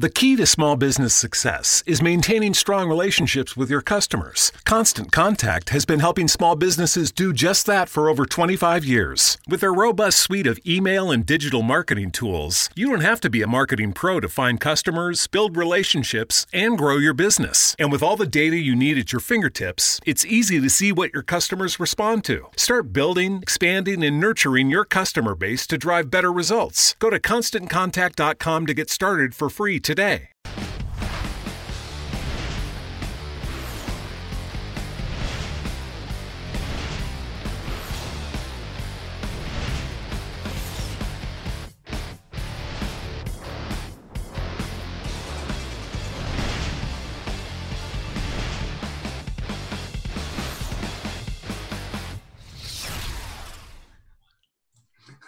The key to small business success is maintaining strong relationships with your customers. Constant Contact has been helping small businesses do just that for over 25 years. With their robust suite of email and digital marketing tools, you don't have to be a marketing pro to find customers, build relationships, and grow your business. And with all the data you need at your fingertips, it's easy to see what your customers respond to. Start building, expanding, and nurturing your customer base to drive better results. Go to constantcontact.com to get started for free today.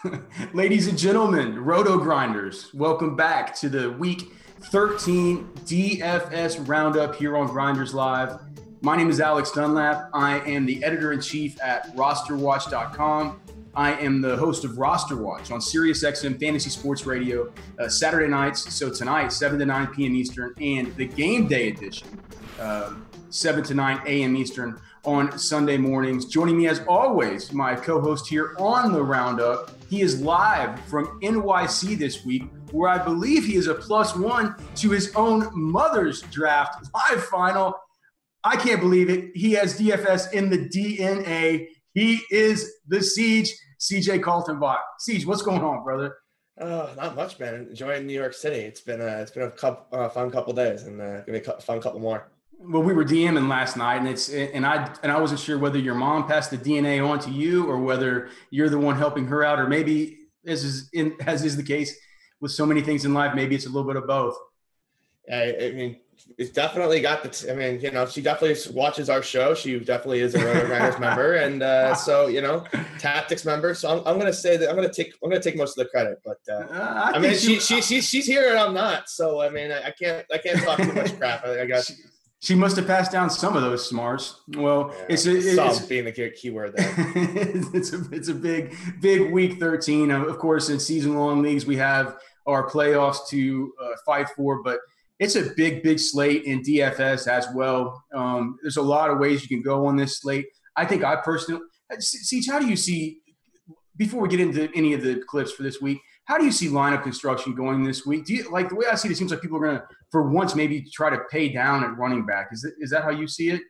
Ladies and gentlemen, Roto Grinders, welcome back to the week 13 DFS roundup here on Grinders Live. My name is Alex Dunlap. I am the editor in chief at rosterwatch.com. I am the host of Roster Watch on SiriusXM Fantasy Sports Radio uh, Saturday nights. So tonight, 7 to 9 p.m. Eastern, and the game day edition, uh, 7 to 9 a.m. Eastern on Sunday mornings. Joining me as always, my co-host here on the roundup. He is live from NYC this week, where I believe he is a plus one to his own mother's draft live final. I can't believe it. He has DFS in the DNA. He is the Siege, CJ Kaltenbach. Siege, what's going on, brother? Oh, not much, man. Enjoying New York City. It's been a it's been a couple, uh, fun couple days, and uh, gonna be a fun couple more. Well, we were DMing last night, and it's and I and I wasn't sure whether your mom passed the DNA on to you or whether you're the one helping her out, or maybe as is in, as is the case with so many things in life, maybe it's a little bit of both. I, I mean, it's definitely got the. T- I mean, you know, she definitely watches our show. She definitely is a Grinders member, and uh, so you know, tactics member. So I'm, I'm going to say that I'm going to take I'm going to take most of the credit. But uh, uh, I, I mean, she, she, she she's here and I'm not. So I mean, I, I can't I can't talk too much crap. I, I got. She must have passed down some of those smarts. Well, yeah, it's, a, it's being the keyword there. it's a it's a big big week thirteen. Of course, in season long leagues, we have our playoffs to uh, fight for, but it's a big big slate in DFS as well. Um, there's a lot of ways you can go on this slate. I think I personally, see, how do you see? Before we get into any of the clips for this week, how do you see lineup construction going this week? Do you like the way I see it? It seems like people are going to, for once, maybe try to pay down at running back. Is it, is that how you see it?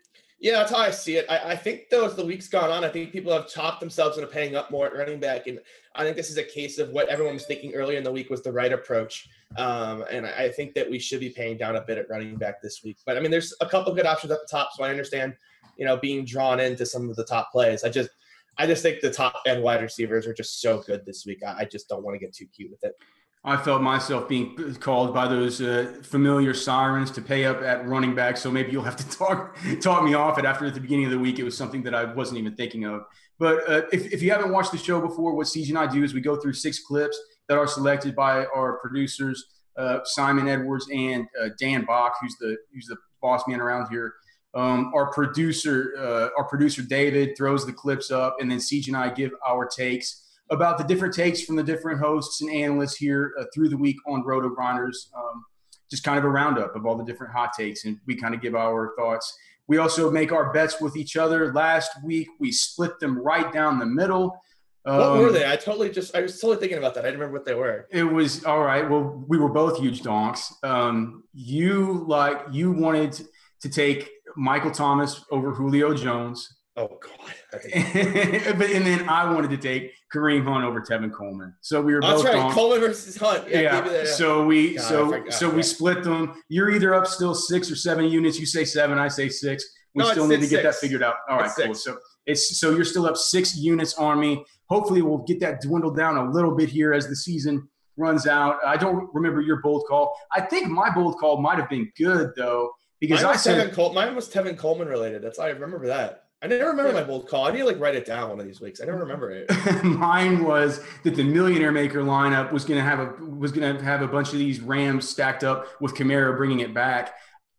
Yeah, that's how I see it. I, I, think though, as the week's gone on, I think people have chopped themselves into paying up more at running back, and I think this is a case of what everyone was thinking earlier in the week was the right approach. Um, and I, I think that we should be paying down a bit at running back this week. But I mean, there's a couple good options at the top, so I understand, you know, being drawn into some of the top plays. I just I just think the top end wide receivers are just so good this week. I, I just don't want to get too cute with it. I felt myself being called by those uh, familiar sirens to pay up at running back. So maybe you'll have to talk talk me off it after at the beginning of the week. It was something that I wasn't even thinking of. But uh, if, if you haven't watched the show before, what CJ and I do is we go through six clips that are selected by our producers, uh, Simon Edwards and uh, Dan Bach, who's the who's the boss man around here. Um, our producer, uh, our producer David throws the clips up, and then CJ and I give our takes about the different takes from the different hosts and analysts here uh, through the week on Roto Grinders. Um, just kind of a roundup of all the different hot takes, and we kind of give our thoughts. We also make our bets with each other. Last week, we split them right down the middle. Um, what were um, they? I totally just, I was totally thinking about that. I didn't remember what they were. It was all right. Well, we were both huge donks. Um, you like, you wanted to take Michael Thomas over Julio Jones. Oh God! but and then I wanted to take Kareem Hunt over Tevin Coleman. So we were oh, That's both right, on. Coleman versus Hunt. Yeah. yeah. That, yeah. So we God, so so we split them. You're either up still six or seven units. You say seven, I say six. We no, still need to get that figured out. All right, it's cool. Six. So it's so you're still up six units on me. Hopefully, we'll get that dwindled down a little bit here as the season runs out. I don't remember your bold call. I think my bold call might have been good though because mine I said Tevin Col- mine was Tevin Coleman related. That's I remember that. I never remember my bold call. I need to like write it down one of these weeks. I never remember it. Mine was that the Millionaire Maker lineup was going to have a was going to have a bunch of these Rams stacked up with Kamara bringing it back.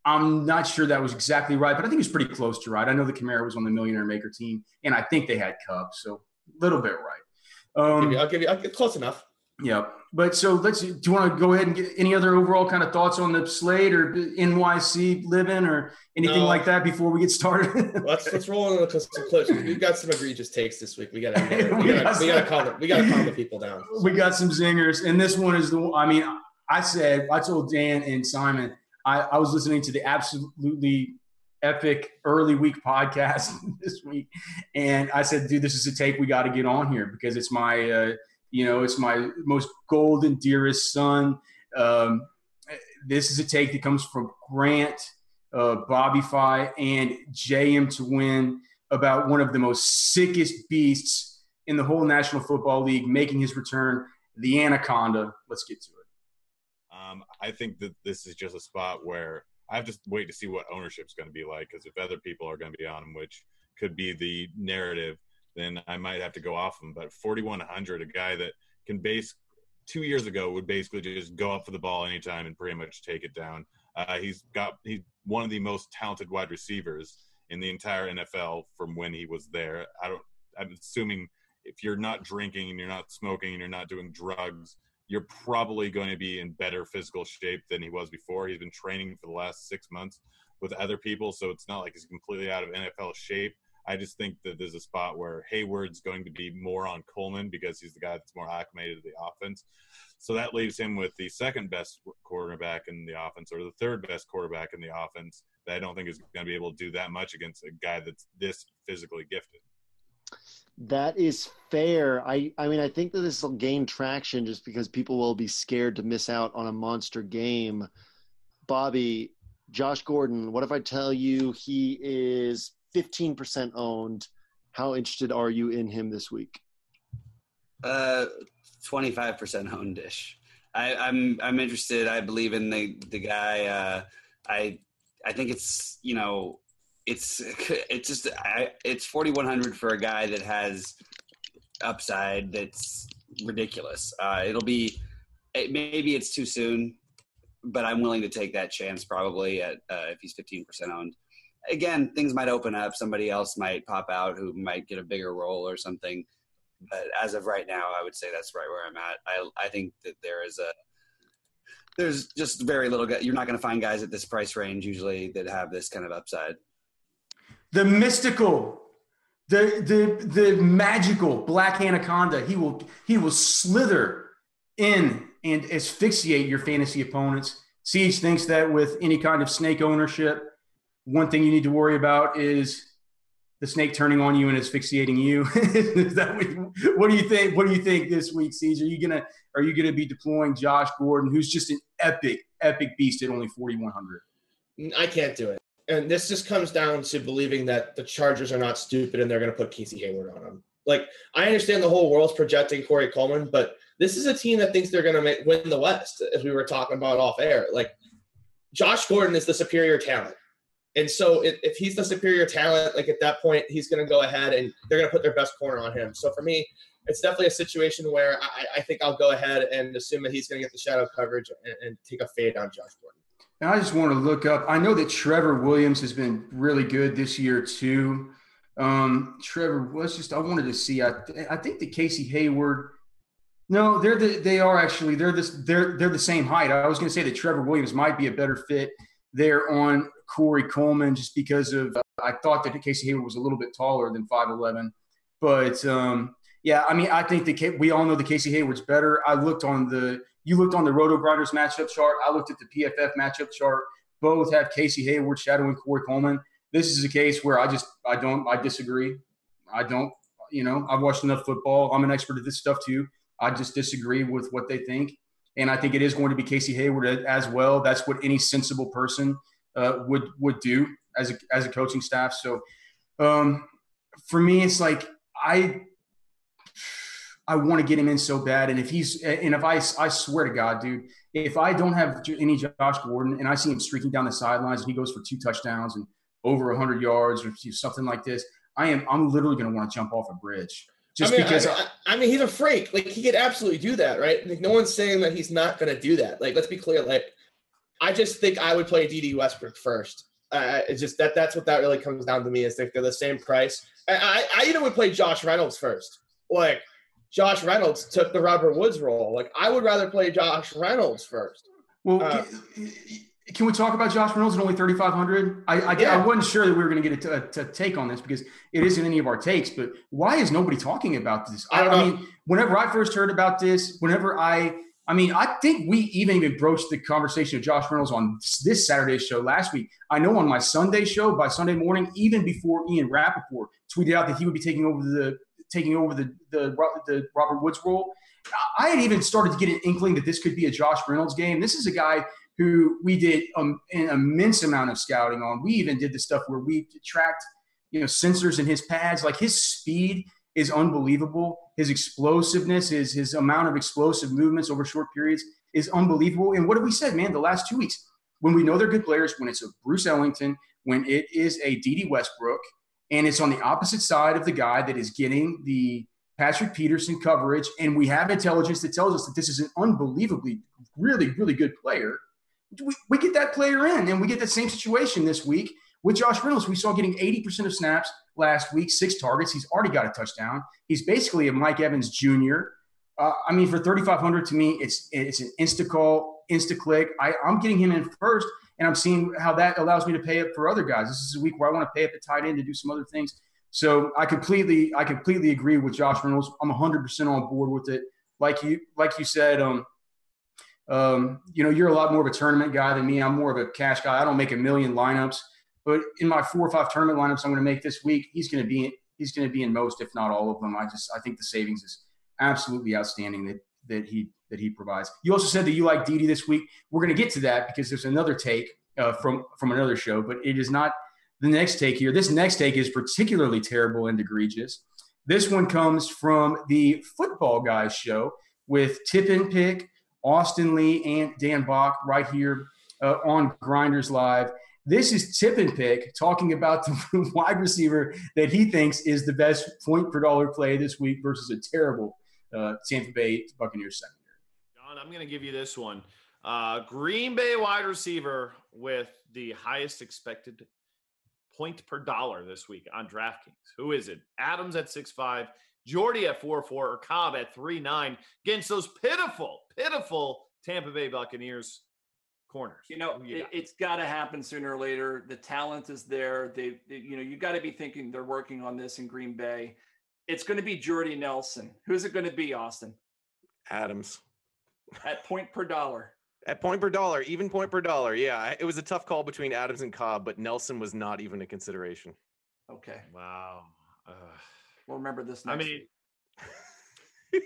I'm not sure that was exactly right, but I think it was pretty close to right. I know the Kamara was on the Millionaire Maker team, and I think they had Kupp, so a little bit right. Um, I'll give you. I'll give you. I'll get close enough. Yeah. But so let's do you want to go ahead and get any other overall kind of thoughts on the slate or NYC living or anything no. like that before we get started? let's let's roll into some clips. We've got some egregious takes this week. We got to we got to calm the, we got to calm the people down. We got some zingers, and this one is the. I mean, I said I told Dan and Simon I, I was listening to the absolutely epic early week podcast this week, and I said, dude, this is a tape we got to get on here because it's my. Uh, you know, it's my most golden, dearest son. Um, this is a take that comes from Grant, uh, Bobby Fi, and JM to win about one of the most sickest beasts in the whole National Football League making his return, the Anaconda. Let's get to it. Um, I think that this is just a spot where I have to wait to see what ownership is going to be like because if other people are going to be on which could be the narrative – then I might have to go off him. But 4,100, a guy that can base two years ago would basically just go up for the ball anytime and pretty much take it down. Uh, he's got he's one of the most talented wide receivers in the entire NFL from when he was there. I don't. I'm assuming if you're not drinking and you're not smoking and you're not doing drugs, you're probably going to be in better physical shape than he was before. He's been training for the last six months with other people, so it's not like he's completely out of NFL shape. I just think that there's a spot where Hayward's going to be more on Coleman because he's the guy that's more acclimated to the offense. So that leaves him with the second best quarterback in the offense or the third best quarterback in the offense that I don't think is going to be able to do that much against a guy that's this physically gifted. That is fair. I, I mean, I think that this will gain traction just because people will be scared to miss out on a monster game. Bobby, Josh Gordon, what if I tell you he is 15% owned. How interested are you in him this week? Uh, 25% owned dish. I, I'm I'm interested. I believe in the the guy. Uh, I I think it's you know it's it's just I, it's 4100 for a guy that has upside that's ridiculous. Uh, it'll be it, maybe it's too soon, but I'm willing to take that chance probably at uh, if he's 15% owned again, things might open up. Somebody else might pop out who might get a bigger role or something. But as of right now, I would say that's right where I'm at. I I think that there is a there's just very little. You're not going to find guys at this price range usually that have this kind of upside. The mystical, the the the magical black anaconda. He will he will slither in and asphyxiate your fantasy opponents. Siege thinks that with any kind of snake ownership, one thing you need to worry about is the snake turning on you and asphyxiating you. what, what, do you think? What do you think this week, Caesar? Are you gonna are you gonna be deploying Josh Gordon, who's just an epic, epic beast at only forty one hundred? I can't do it. And this just comes down to believing that the Chargers are not stupid and they're to put Casey Hayward on them. Like I understand the whole world's projecting Corey Coleman, but this is a team that thinks they're to make, win the West, as we were talking about off air. Like Josh Gordon is the superior talent. And so if, if he's the superior talent, like at that point, he's going to go ahead and they're going to put their best corner on him. So for me, it's definitely a situation where I, I think I'll go ahead and assume that he's going to get the shadow coverage and, and take a fade on Josh Gordon. And I just want to look up. I know that Trevor Williams has been really good this year too. Um, Trevor was just. I wanted to see. I, I think that Casey Hayward. No, they're the, they are actually they're this they're they're the same height. I was going to say that Trevor Williams might be a better fit there on Corey Coleman just because of uh, I thought that Casey Hayward was a little bit taller than five eleven, but um, yeah, I mean I think we all know the Casey Hayward's better. I looked on the you looked on the Roto Grinders matchup chart. I looked at the PFF matchup chart. Both have Casey Hayward shadowing Corey Coleman. This is a case where I just I don't I disagree. I don't you know I've watched enough football. I'm an expert at this stuff too. I just disagree with what they think, and I think it is going to be Casey Hayward as well. That's what any sensible person uh, would would do as a as a coaching staff. So um, for me, it's like I I want to get him in so bad. And if he's, and if I, I swear to God, dude, if I don't have any Josh Gordon and I see him streaking down the sidelines and he goes for two touchdowns and over 100 yards or something like this, I am, I'm literally going to want to jump off a bridge. Just I mean, because I, I, I, mean, he's a freak. Like he could absolutely do that, right? Like no one's saying that he's not going to do that. Like let's be clear. Like I just think I would play Dede Westbrook first. Uh, it's just that that's what that really comes down to me is they're the same price. I, I, I even would play Josh Reynolds first. Like Josh Reynolds took the Robert Woods role. Like I would rather play Josh Reynolds first. Well, uh, can, we talk about Josh Reynolds at only thirty five hundred? I I, yeah. I, wasn't sure that we were going to get a, a, a, take on this because it isn't any of our takes. But why is nobody talking about this? I, I mean, whenever I first heard about this, whenever I I mean, I think we even even broached the conversation of Josh Reynolds on this Saturday show last week. I know on my Sunday show by Sunday morning, even before Ian Rapoport tweeted out that he would be taking over the taking over the, the, the Robert Woods role. I had even started to get an inkling that this could be a Josh Reynolds game. This is a guy who we did um, an immense amount of scouting on. We even did the stuff where we tracked, you know, sensors in his pads. Like his speed is unbelievable. His explosiveness, his his amount of explosive movements over short periods is unbelievable. And what have we said, man? The last two weeks, when we know they're good players, when it's a Bruce Ellington, when it is a Dede Westbrook, and it's on the opposite side of the guy that is getting the Patrick Peterson coverage. And we have intelligence that tells us that this is an unbelievably, really, really good player. We, we get that player in, and we get that same situation this week with Josh Reynolds. We saw getting 80% of snaps last week, six targets. He's already got a touchdown. He's basically a Mike Evans Jr. Uh, I mean, for 3,500 to me, it's it's an insta call, insta click. I, I'm getting him in first and I'm seeing how that allows me to pay up for other guys. This is a week where I want to pay up at tight end to do some other things. So I completely, I completely agree with Josh Reynolds. I'm 100% on board with it. Like you, like you said, um, um, you know, you're a lot more of a tournament guy than me. I'm more of a cash guy. I don't make a million lineups, but in my four or five tournament lineups I'm going to make this week, he's going to be, he's going to be in most, if not all of them. I just, I think the savings is absolutely outstanding that that he that he provides. You also said that you like Dede this week. We're going to get to that because there's another take uh, from from another show, but it is not the next take here. This next take is particularly terrible and egregious. This one comes from the Football Guys show with Tip and Pick, Austin Lee, and Dan Bach right here uh, on Grinders Live. This is Tip and Pick talking about the wide receiver that he thinks is the best point per dollar play this week versus a terrible uh, Tampa Bay Buccaneers secondary. John, I'm going to give you this one. Uh, Green Bay wide receiver with the highest expected point per dollar this week on DraftKings. Who is it? Adams at six five, Jordy at four four, or Cobb at three nine against those pitiful, pitiful Tampa Bay Buccaneers corners. You know, you it, has got to happen sooner or later. The talent is there. They, they you know, you got to be thinking they're working on this in Green Bay. It's going to be Jordy Nelson. Who's it going to be, Austin? Adams. At point per dollar. At point per dollar, even point per dollar. Yeah, it was a tough call between Adams and Cobb, but Nelson was not even a consideration. Okay. Wow. Uh, we'll remember this. I mean,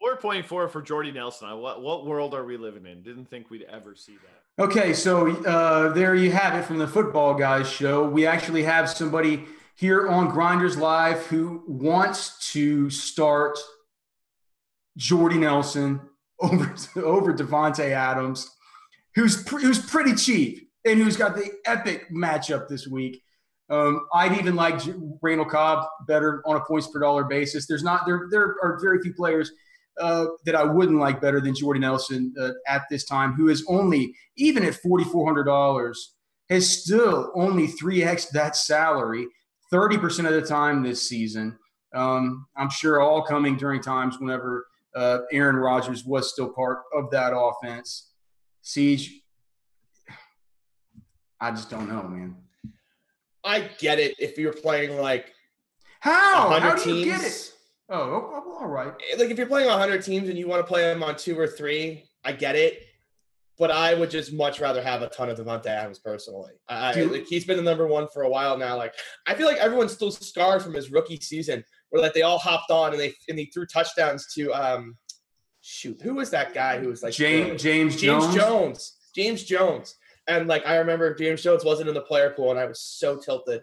four point four for Jordy Nelson. What what world are we living in? Didn't think we'd ever see that. Okay, so uh, there you have it from the Football Guys show. We actually have somebody here on Grinders Live who wants to start Jordy Nelson over over Davante Adams, who's pre, who's pretty cheap and who's got the epic matchup this week. Um, I'd even like Randall Cobb better on a points per dollar basis. There's not there there are very few players uh, that I wouldn't like better than Jordy Nelson uh, at this time, who is only even at forty four hundred dollars has still only three x that salary thirty percent of the time this season. Um, I'm sure all coming during times whenever uh, Aaron Rodgers was still part of that offense. Siege, I just don't know, man. I get it if you're playing like how 100 how do teams. you get it? Oh, oh, all right. Like if you're playing 100 teams and you want to play them on two or three, I get it. But I would just much rather have a ton of Davante Adams personally. I, Dude. like he's been the number one for a while now. Like I feel like everyone's still scarred from his rookie season, where like they all hopped on and they and he threw touchdowns to um, shoot, who was that guy who was like James James James Jones. Jones. James Jones. And like I remember James Jones wasn't in the player pool, and I was so tilted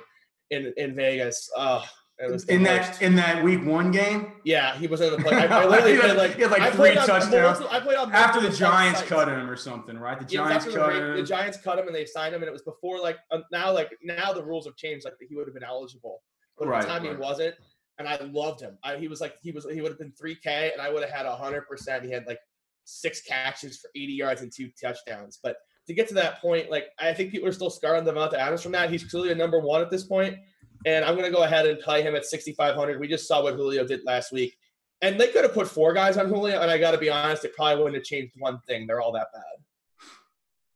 in in Vegas. Oh, it was in worst. that in that week one game. Yeah, he wasn't in the play. I, I literally had- played like, he had like I three touchdowns I played on after the Giants sites. cut him or something, right? The Yeah, was Giants after cut the, Ra- the him. Giants cut him and they signed him, and it was before like uh, now like now the rules have changed. Like he would have been eligible, but at Right, the time right. he wasn't. And I loved him. I, he was like he was he would have been three K, and I would have had hundred percent. He had like six catches for eighty yards and two touchdowns. But to get to that point, like I think people are still scarring Davante Adams from that. He's clearly a number one at this point, and I'm gonna go ahead and play him at 6,500. We just saw what Julio did last week, and they could have put four guys on Julio, and I got to be honest, it probably wouldn't have changed one thing. They're all that bad.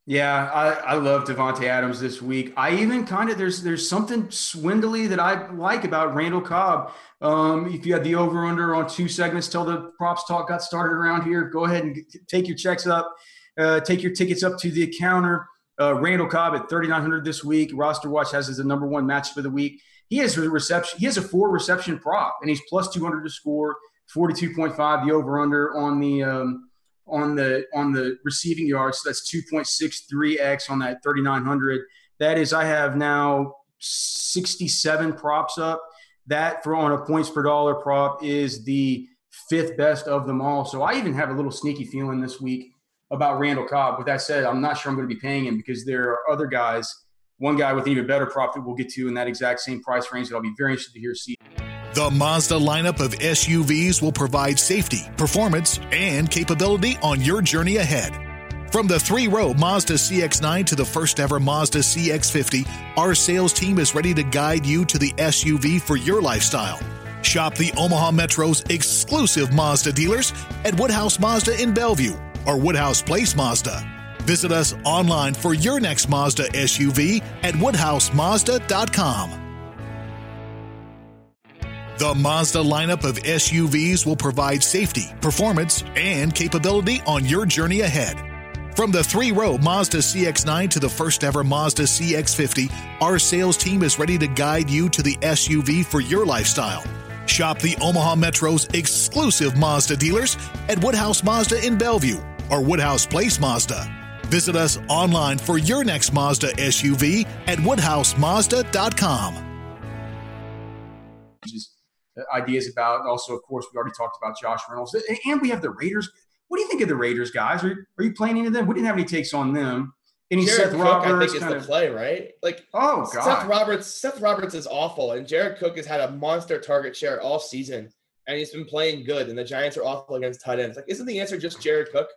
Yeah, I, I love Davante Adams this week. I even kind of there's there's something swindly that I like about Randall Cobb. Um, if you had the over under on two segments till the props talk got started around here, go ahead and take your checks up, uh, take your tickets up to the counter. Uh, Randall Cobb at 3,900 this week. Roster Watch has as the number one match for the week. He has a reception. He has a four reception prop, and he's plus 200 to score. 42.5 the over under on the um, on the on the receiving yards. So that's 2.63x on that 3900. That is, I have now 67 props up. That on a points per dollar prop is the fifth best of them all. So I even have a little sneaky feeling this week about Randall Cobb. With that said, I'm not sure I'm going to be paying him because there are other guys. One guy with an even better prop that we'll get to in that exact same price range that I'll be very interested to hear see. The Mazda lineup of SUVs will provide safety, performance, and capability on your journey ahead. From the three row Mazda CX9 to the first ever Mazda CX50, our sales team is ready to guide you to the SUV for your lifestyle. Shop the Omaha Metro's exclusive Mazda dealers at Woodhouse Mazda in Bellevue or Woodhouse Place Mazda. Visit us online for your next Mazda SUV at woodhousemazda.com. The Mazda lineup of SUVs will provide safety, performance, and capability on your journey ahead. From the three row Mazda CX9 to the first ever Mazda CX50, our sales team is ready to guide you to the SUV for your lifestyle. Shop the Omaha Metro's exclusive Mazda dealers at Woodhouse Mazda in Bellevue or Woodhouse Place Mazda. Visit us online for your next Mazda SUV at woodhousemazda.com. just uh, ideas about. And also, of course, we already talked about Josh Reynolds, and we have the Raiders. What do you think of the Raiders, guys? Are, are you playing any of them? We didn't have any takes on them. Any Jared Seth Cook, Roberts I think, is the of. play, right? Like, Oh Seth Roberts. Seth Roberts is awful, and Jared Cook has had a monster target share all season, and he's been playing good. And the Giants are awful against tight ends. Like, isn't the answer just Jared Cook?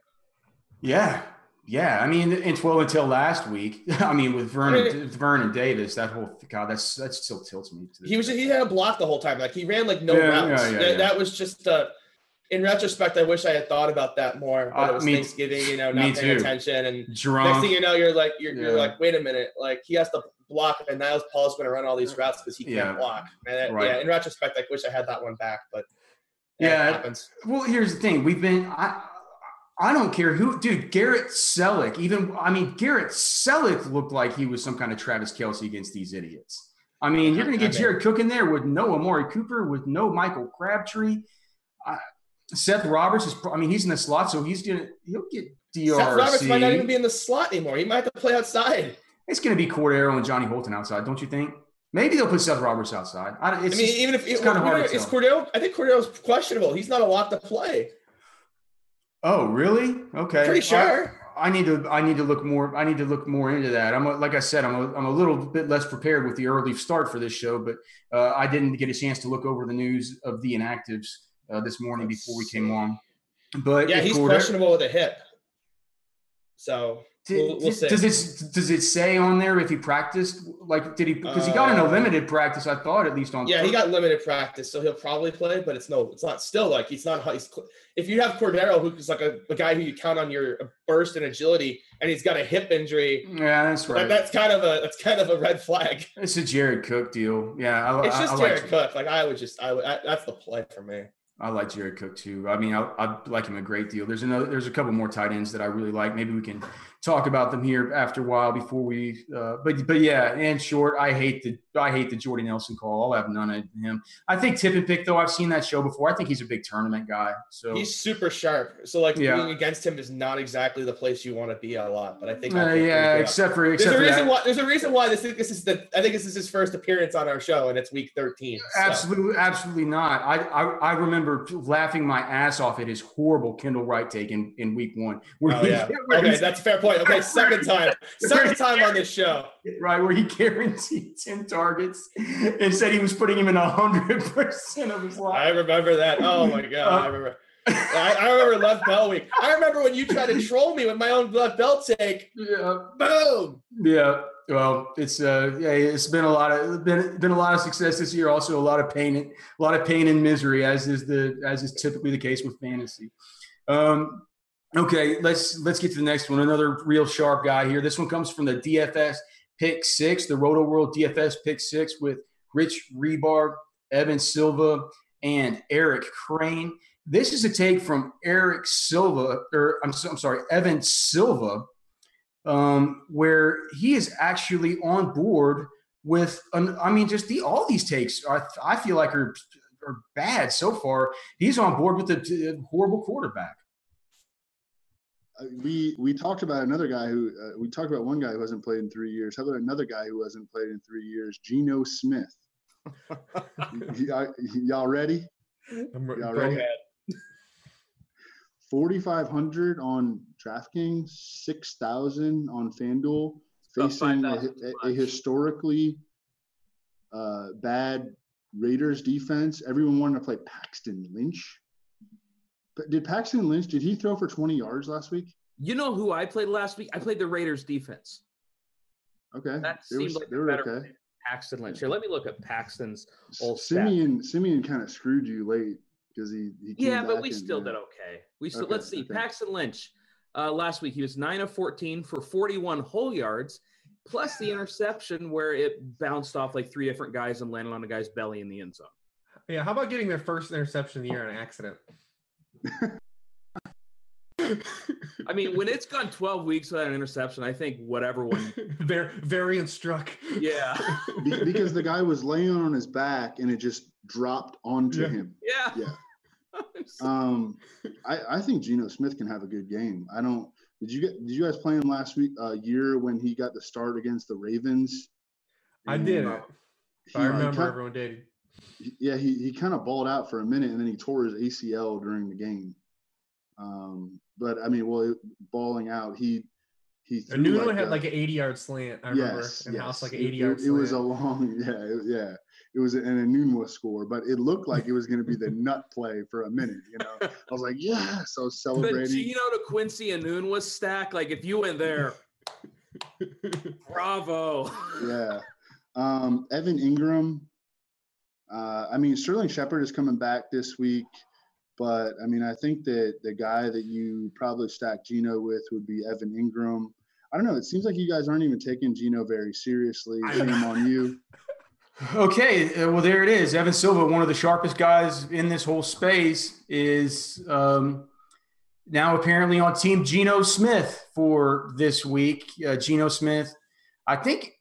Yeah, yeah. I mean, and well until last week. I mean, with Vernon, I mean- Vernon Davis, that whole God, that's that still tilts me. He was he had a block the whole time. Like he ran like no Yeah, routes. yeah, yeah, that, yeah. that was just uh in retrospect, I wish I had thought about that more. But Uh, it was me- Thanksgiving, you know, not paying too. attention, and drunk. next thing you know, you're like, you're, you're like, wait a minute, like he has to block, and Niles Paul's going to run all these routes because he can't Yeah. block. And Right. yeah, in retrospect, I wish I had that one back, but Yeah. it happens. Well, here's the thing. We've been I I don't care who dude, Garrett Celek, even I mean Garrett Celek looked like he was some kind of Travis Kelce against these idiots. I mean, you're gonna get Jared Cook in there with no Amari Cooper, with no Michael Crabtree. I, Seth Roberts is I mean, he's in the slot, so he's gonna he'll get DRC. Seth Roberts might not even be in the slot anymore. He might have to play outside. it's gonna be Cordarrelle and Johnny Holton outside, don't you think? Maybe they'll put Seth Roberts outside. I, I it's mean, even if it's kind of hard to is tell. Cordarrelle, I think Cordarrelle's questionable. He's not a lot to play. Oh, really? Okay. Pretty sure. I, I need to. I need to look more. I need to look more into that. I'm a, like I said. I'm a, I'm a little bit less prepared with the early start for this show, but uh, I didn't get a chance to look over the news of the inactives uh, this morning before we came on. But yeah, he's questionable with a hip. So Did- we'll, we'll does it does it say on there if he practiced? Like, did he? Because he got in a Uh, limited practice. I thought at least on. Yeah, he got limited practice, so he'll probably play, but it's no, it's not still like he's not. He's, if you have Cordarrelle, who's like a, a guy who you count on your burst and agility, and he's got a hip injury, Yeah, that's that- right. that's kind of a that's kind of a red flag. it's a Jared Cook deal. Yeah, I, It's I- just I Jared like, Cook. Like I would just, I, would- I that's the play for me. I like Jared Cook too. I mean, I, I like him a great deal. There's another. There's a couple more tight ends that I really like. Maybe we can talk about them here after a while before we. Uh, but but yeah, in short, I hate the I hate the Jordy Nelson call. I'll have none of him. I think Tip and Pick though. I've seen that show before. I think he's a big tournament guy. So He's super sharp. So like Yeah. being against him is not exactly the place you want to be a lot. But I think Uh, yeah, except for- there's a reason that- why there's a reason why this is this is the I think this is his first appearance on our show and it's week 13. so. Absolutely, absolutely not. I, I I remember laughing my ass off at his horrible Kendall Wright take in, in week one. Where Oh he- yeah. where Okay, that's a fair point. Okay, second time. Second time on this show. right where he guaranteed 10 targets and said he was putting him in 100% of his life. I remember that. Oh my god, I remember. I, I remember Le'Veon Bell week. I remember when you tried to troll me with my own Le'Veon Bell take. Yeah. Boom. Yeah. Well, it's uh yeah, it's been a lot of been been a lot of success this year. Also, a lot of pain, a lot of pain and misery, as is the as is typically the case with fantasy. Um, okay, let's let's get to the next one. Another real sharp guy here. This one comes from the DFS pick six, the Roto World DFS pick six with Rich Hribar, Evan Silva, and Eric Crane. This is a take from Eric Silva, or I'm, so- I'm sorry, Evan Silva, um, where he is actually on board with, an, I mean, just the all these takes are, I feel like are, are bad so far. He's on board with the horrible quarterback. Uh, we we talked about another guy who uh, we talked about one guy who hasn't played in three years. How about another guy who hasn't played in three years? Geno Smith. Y- y- y'all ready? I'm Y'all ready? 4,500 on DraftKings, 6,000 on FanDuel, facing a, a, a historically uh, bad Raiders defense. Everyone wanted to play Paxton Lynch. But did Paxton Lynch, did he throw for 20 yards last week? You know who I played last week? I played the Raiders defense. Okay. That They seemed were- like they were better okay. Paxton Lynch. Here, let me look at Paxton's old stat. Siemian, Siemian kind of screwed you late because he, he came Yeah, but we and, still yeah. did okay. We still Okay, let's see. okay. Paxton Lynch. Uh, last week he was nine of fourteen for forty-one whole yards, plus the interception where it bounced off like three different guys and landed on a guy's belly in the end zone. Yeah, how about getting their first interception of the year on accident? I mean, when it's gone twelve weeks without an interception, I think whatever one. Var- variant struck. Yeah. Be- because the guy was laying on his back and it just dropped onto Yeah. him. Yeah. Yeah. Um, I, I think Geno Smith can have a good game. I don't. Did you get? Did you guys play him last week? Uh, year when he got the start against the Ravens. I did. uh, I remember he- everyone did. Yeah, he, he kind of balled out for a minute and then he tore his ACL during the game. Um, but I mean, well, it- balling out, he he And threw Nuno had a- like an 80 yard slant. I remember yes, in yes. house like an 80 it, yard it was a long, yeah, it, yeah. It was an Enunwa score, but it looked like it was going to be the nut play for a minute. You know, I was like, yes, I was The celebrating. Geno to Quincy Enunwa was stack. Like if you went there, bravo. yeah. Um, Evan Engram. Uh, I mean, Sterling Shepard is coming back this week, but I mean, I think that the guy that you probably stack Geno with would be Evan Engram. I don't know. It seems like you guys aren't even taking Geno very seriously. Shame on you. Okay, uh, well there it is. Evan Silva, one of the sharpest guys in this whole space, is um, now apparently on Team Geno Smith for this week. Uh, Geno Smith, I think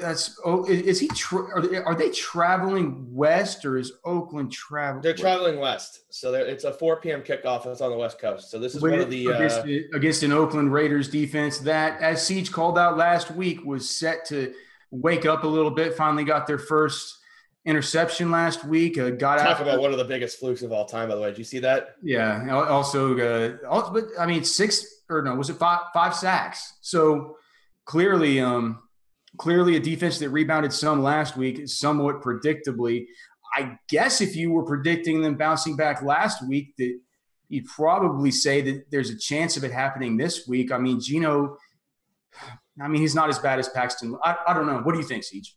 that's. Oh, is, he? Tra- are, they, are they traveling west or is Oakland traveling? They're traveling west, so it's a 4 p.m. kickoff. It's on the west coast. So this is one of the. against, Uh, against an Oakland Raiders defense that, as Siege called out last week, was set to wake up a little bit. Finally got their first interception last week. Uh, got Talk after, about one of the biggest flukes of all time, by the way. Did you see that? Yeah. al- Also, uh, also, but I mean, six or no, was it five five sacks? So clearly, um, clearly a defense that rebounded some last week, somewhat predictably. I guess if you were predicting them bouncing back last week, that you'd probably say that there's a chance of it happening this week. I mean, Geno. I mean, he's not as bad as Paxton. I, I don't know. What do you think, Siege?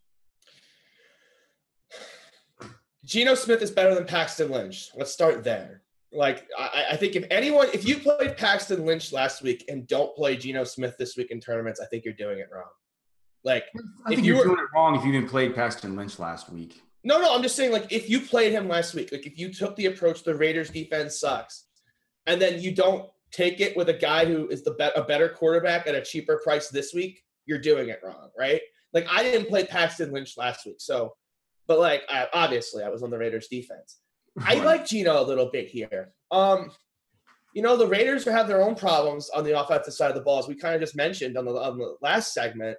Geno Smith is better than Paxton Lynch. Let's start there. Like, I, I think if anyone, if you played Paxton Lynch last week and don't play Geno Smith this week in tournaments, I think you're doing it wrong. Like, I if think you you're were, doing it wrong if you didn't play Paxton Lynch last week. no, no, I'm just saying, like, if you played him last week, like, if you took the approach the Raiders defense sucks, and then you don't take it with a guy who is the bet a better quarterback at a cheaper price this week, you're doing it wrong, right? Like, I didn't play Paxton Lynch last week, so, but like, I, obviously, I was on the Raiders defense. I like Geno a little bit here. Um, you know, the Raiders have their own problems on the offensive side of the ball, as we kind of just mentioned on the, on the last segment.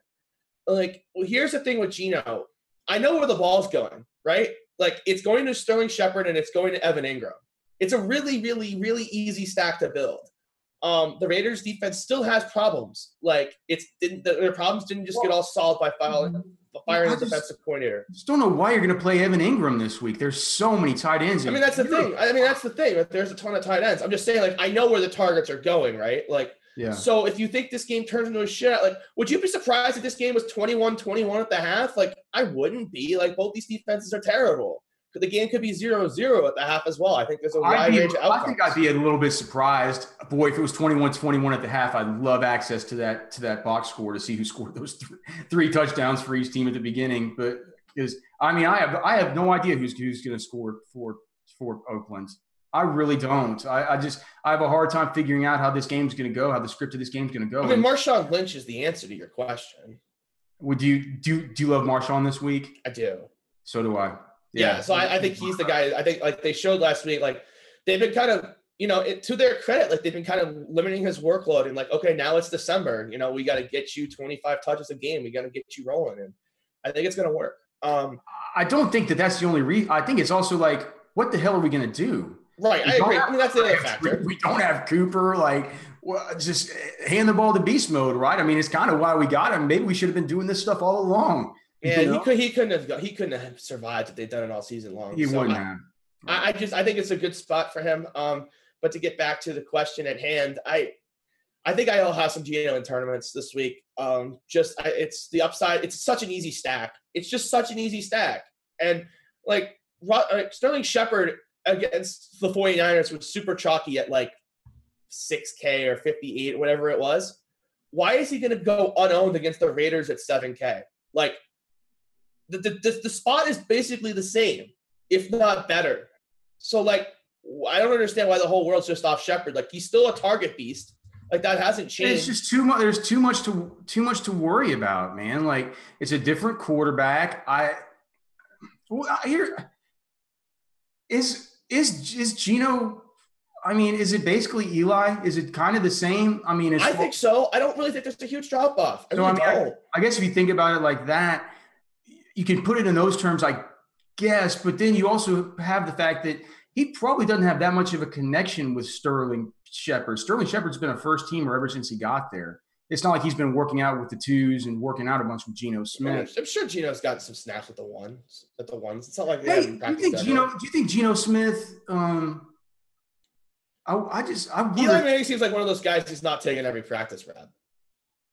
Like, well, here's the thing with Geno. I know where the ball's going, right? Like, it's going to Sterling Shepard and it's going to Evan Engram. It's a really, really, really easy stack to build. Um, the Raiders defense still has problems. Like, it's didn't their problems didn't just get all solved by filing, firing I the defensive coordinator. just don't know why you're going to play Evan Engram this week. There's so many tight ends. I mean, that's the thing. I mean, that's the thing. There's a ton of tight ends. I'm just saying, like, I know where the targets are going, right? Like, Yeah. so if you think this game turns into a shit, like, would you be surprised if this game was 21 21 at the half? Like, I wouldn't be. Like, both these defenses are terrible. The game could be 0 0 at the half as well. I think there's a I'd wide be, range of I think I'd be a little bit surprised. Boy, if it was 21-21 at the half, I'd love access to that to that box score to see who scored those three, three touchdowns for each team at the beginning. But because I mean, I have I have no idea who's who's going to score for for Oakland. I really don't. I, I just I have a hard time figuring out how this game's going to go, how the script of this game's going to go. I mean, Marshawn Lynch is the answer to your question. would you do do you love Marshawn this week? I do. So do I. Yeah, so I, I think he's the guy. I think like they showed last week, like they've been kind of, you know, it, to their credit, like they've been kind of limiting his workload and like, okay, now it's December. You know, we got to get you 25 touches a game. We got to get you rolling, and I think it's gonna work. Um, I don't think that that's the only reason. I think it's also like, what the hell are we going to do? Right, We I agree. have- I mean, that's the other factor. We don't have Cooper. Like, well, just hand the ball to beast mode, right? I mean, it's kind of why we got him. Maybe we should have been doing this stuff all along. you Yeah, he could. He couldn't have. got- He couldn't have survived if they'd done it all season long. He So wouldn't I- have. I, I just I think it's a good spot for him. Um, but to get back to the question at hand, I I think I'll have some Geno in tournaments this week. Um, just I, it's the upside. It's such an easy stack. It's just such an easy stack. And like uh, Sterling Shepard against the 49ers was super chalky at like 6K or 58, whatever it was. Why is he going to go unowned against the Raiders at 7K? Like the, the, the, spot is basically the same, if not better. So like, I don't understand why the whole world's just off Shepard. Like he's still a target beast. Like that hasn't changed. It's just too much. There's too much to too much to worry about, man. Like it's a different quarterback. I well, I- here is is is Geno. I mean, is it basically Eli? Is it kind of the same? I mean, I think so. I don't really think there's a huge drop off. I So I mean, I. I guess if you think about it like that, you can put it in those terms, I guess. But then you also have the fact that he probably doesn't have that much of a connection with Sterling Shepard. Sterling Shepard's been a first teamer ever since he got there. It's not like he's been working out with the twos and working out a bunch with Geno Smith. I'm sure Geno's gotten some snaps with the ones. At the ones, it's not like Hey, do you think. Geno? Do you think Geno Smith? Um, I, I just I wonder. Eli Manning seems like one of those guys who's not taking every practice rep.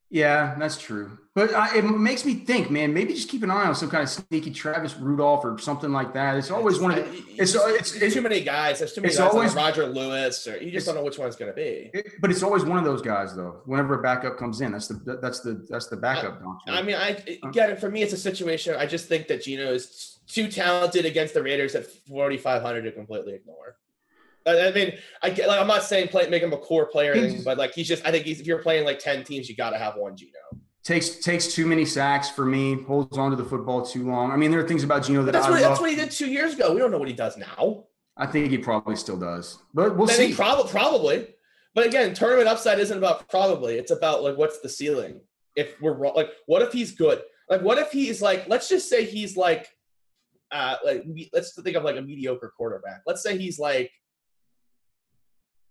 Yeah, that's true. But I, it makes me think, man. Maybe just keep an eye on some kind of sneaky Travis Rudolph or something like that. It's always one of the, it's, it's, There's too many guys. There's too many it's guys always- like Roger Lewis, or you just don't know which one's going to be. it- but it's always one of those guys though. Whenever a backup comes in, that's the that's the that's the backup. doctrine. I mean, I uh-huh. again for me, it's a situation. I just think that Geno is too talented against the Raiders at 4,500 to completely ignore. I I mean, I get, like I'm not saying play make him a core player, anything, but like he's just. I think he's if you're playing like 10 teams, you got to have one Geno. Takes takes too many sacks for me. Holds on to the football too long. I mean, there are things about Geno But that that's I what love. that's what he did two years ago. We don't know what he does now. I think he probably still does, but we'll I see. probably probably. But again, tournament upside isn't about probably. It's about like what's the ceiling. If we're wrong, like what if he's good? Like what if he's like let's just say he's like uh, like let's think of like a mediocre quarterback. Let's say he's like,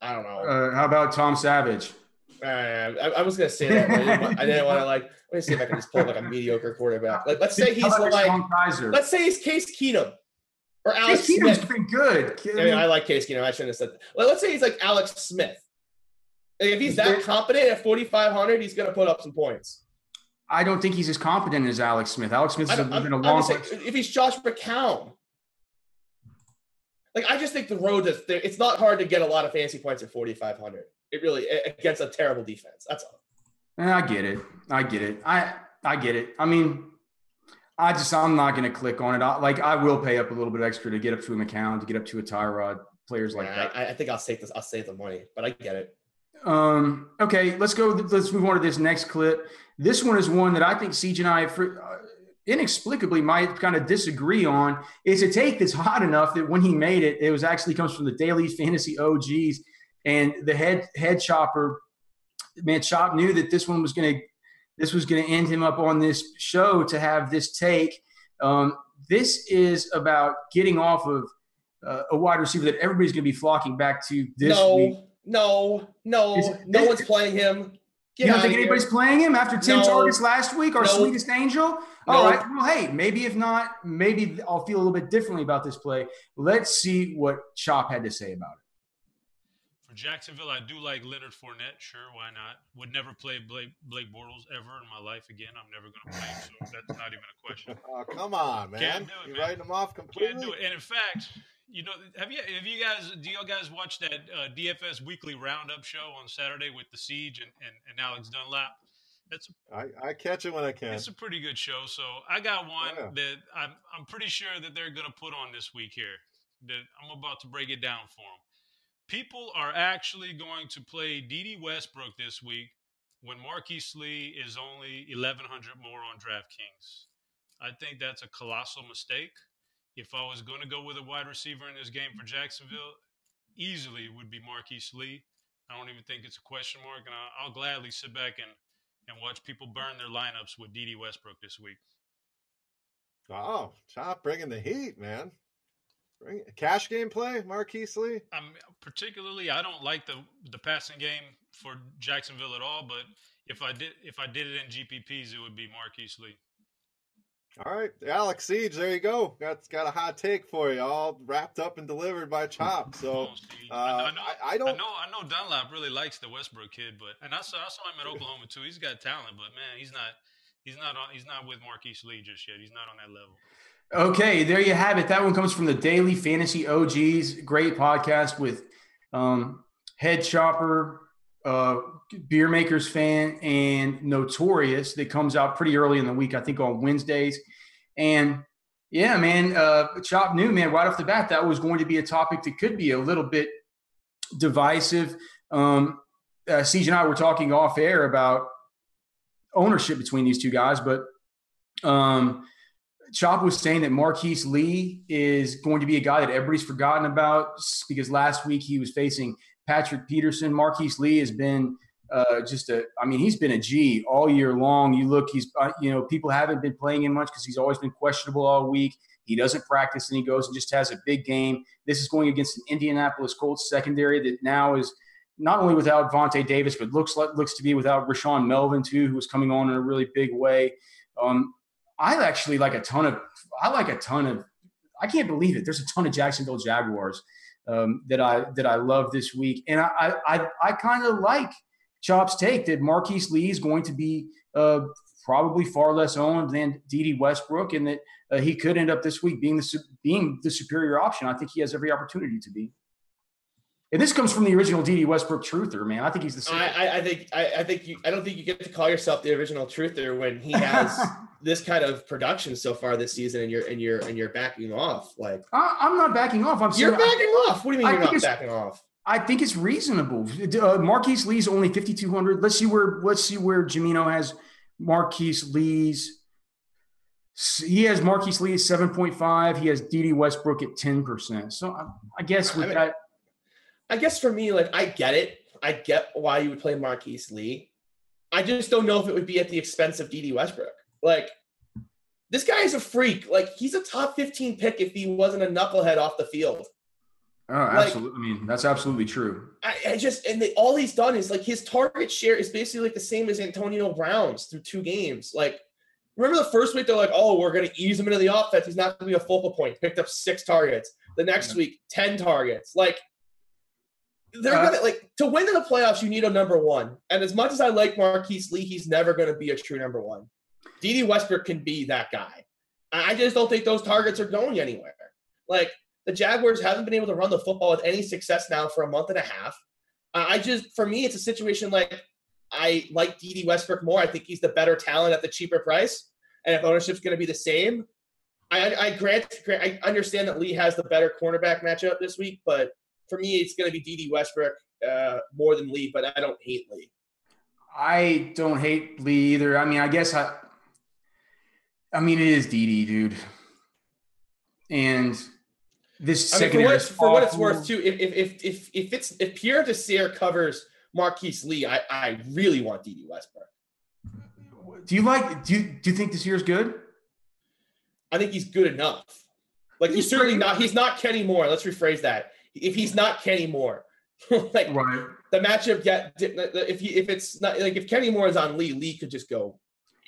I don't know. Uh, how about Tom Savage? Uh, I, I was gonna say that. But I didn't, want, I didn't want to like. Let me see if I can just pull like a mediocre quarterback. Like, let's say he's like, let's say he's Case Keenum or Alex Case Keenum's Smith. been good. I, mean, I like Case Keenum. I shouldn't have said. That. Well, let's say he's like Alex Smith. Like, if he's that competent at 4,500, he's gonna put up some points. I don't think he's as competent as Alex Smith. Alex Smith has been a long if he's Josh McCown. Like I just think the road is there. It's not hard to get a lot of fantasy points at 4,500. It really against a terrible defense. That's all. Eh, I get it. I get it. I I get it. I mean, I just I'm not going to click on it. I, like I will pay up a little bit extra to get up to a McCown, to get up to a Tyrod, players like Yeah, that. I, I think I'll save this. I'll save the money, but I get it. Um, okay, let's go. Let's move on to this next clip. This one is one that I think Siege and I for, uh, inexplicably might kind of disagree on. It's a take that's hot enough that when he made it, it was actually comes from the Daily Fantasy OGs and the head head chopper. Man, Chop knew that this one was going to this was going to end him up on this show to have this take. Um, this is about getting off of uh, a wide receiver that everybody's going to be flocking back to this no, week. no, no, Is- no one's playing him. Get you don't think anybody's here. playing him after 10 No. targets last week, our No. sweetest angel? No. All right. Well, hey, maybe if not, maybe I'll feel a little bit differently about this play. Let's see what Chop had to say about it. For Jacksonville, I do like Leonard Fournette. Sure, why not? Would never play Blake, Blake Bortles ever in my life again. I'm never going to play him, so that's not even a question. Oh, come on, man. Can't do it, you man. writing them off Can't completely? do it. And in fact, you know, have you have you guys do you guys watch that uh, DFS weekly roundup show on Saturday with the Siege and, and, and Alex Dunlap? That's I, I catch it when I can. it's a pretty good show. So I got one Yeah. that I'm I'm pretty sure that they're going to put on this week here. That I'm about to break it down for them. People are actually going to play Dede Westbrook this week when Marquise Lee is only 1,100 more on DraftKings. I think that's a colossal mistake. If I was going to go with a wide receiver in this game for Jacksonville, easily would be Marquise Lee. I don't even think it's a question mark, and I- I'll gladly sit back and, and watch people burn their lineups with Dede Westbrook this week. Oh, stop bringing the heat, man. Cash game play, Marquise Lee. I'm particularly I don't like the the passing game for Jacksonville at all, but if I did if I did it in GPPs, it would be Marquise Lee. All right, Alex Siege, there you go. Got got a hot take for you, all wrapped up and delivered by Chop. So uh, I, know, I, I don't. I know I know Dunlap really likes the Westbrook kid, but and I saw I saw him at Oklahoma too. He's got talent, but man, he's not he's not on he's not with Marquise Lee just yet. He's not on that level. Okay, there you have it. That one comes from the Daily Fantasy OGs. Great podcast with um, Head Chopper, uh, Beer Makers fan, and Notorious that comes out pretty early in the week, I think on Wednesdays. And yeah, man, uh, Chop knew, man, right off the bat, that was going to be a topic that could be a little bit divisive. Um, uh, Siege and I were talking off air about ownership between these two guys, but um, Chop was saying that Marquise Lee is going to be a guy that everybody's forgotten about because last week he was facing Patrick Peterson. Marquise Lee has been uh, just a, I mean, he's been a G all year long. You look, he's, uh, you know, people haven't been playing him much because he's always been questionable all week. He doesn't practice and he goes and just has a big game. This is going against an Indianapolis Colts secondary that now is not only without Vontae Davis, but looks like looks to be without Rashaan Melvin too, who was coming on in a really big way. Um, I actually like a ton of. I like a ton of. I can't believe it. There's a ton of Jacksonville Jaguars um, that I that I love this week, and I I I, kind of like Chop's take that Marquise Lee is going to be uh, probably far less owned than Dede Westbrook, and that uh, he could end up this week being the being the superior option. I think he has every opportunity to be. And this comes from the original Dede Westbrook truther, man. I think he's the same. I, I, I think I, I think you I don't think you get to call yourself the original truther when he has this kind of production so far this season and you're and you're and you're backing off. Like I, I'm not backing off. I'm you're backing off. What do you mean I you're not backing off? I think it's reasonable. Uh, Marquise Lee's only 5,200. Let's see where let's see where Jamino has Marquise Lee's. He has Marquise Lee at 7.5. He has Dede Westbrook at 10%. So I, I guess with I mean- that, I guess for me, like I get it. I get why you would play Marquise Lee. I just don't know if it would be at the expense of Dede Westbrook. Like this guy is a freak. Like he's a top 15 pick if he wasn't a knucklehead off the field. Oh, absolutely. I mean, that's absolutely true. I, I just and the, all he's done is like his target share is basically like the same as Antonio Brown's through two games. Like, remember the first week they're like, "Oh, we're going to ease him into the offense. He's not going to be a focal point." Picked up six targets. The next week, ten targets. Like, they're Uh, gonna like to win in the playoffs. You need a number one. And as much as I like Marquise Lee, he's never going to be a true number one. Dede Westbrook can be that guy. I just don't think those targets are going anywhere. Like the Jaguars haven't been able to run the football with any success now for a month and a half. I just, for me, it's a situation like I like Dede Westbrook more. I think he's the better talent at the cheaper price. And if ownership's going to be the same, I, I grant, grant, I understand that Lee has the better cornerback matchup this week, but for me, it's going to be Dede Westbrook uh, more than Lee. But I don't hate Lee. I don't hate Lee either. I mean, I guess I. I mean, it is DD, dude. And this I mean, for secondary for what it's worth, too, if if if if, if it's if Pierre Desir covers Marquise Lee, I, I really want Dede Westbrook. Do you like? Do you do you think Desir's good? I think he's good enough. Like he's, certainly not. He's not Kenny Moore. Let's rephrase that. If he's not Kenny Moore, like right. the matchup get if he if it's not like if Kenny Moore is on Lee, Lee could just go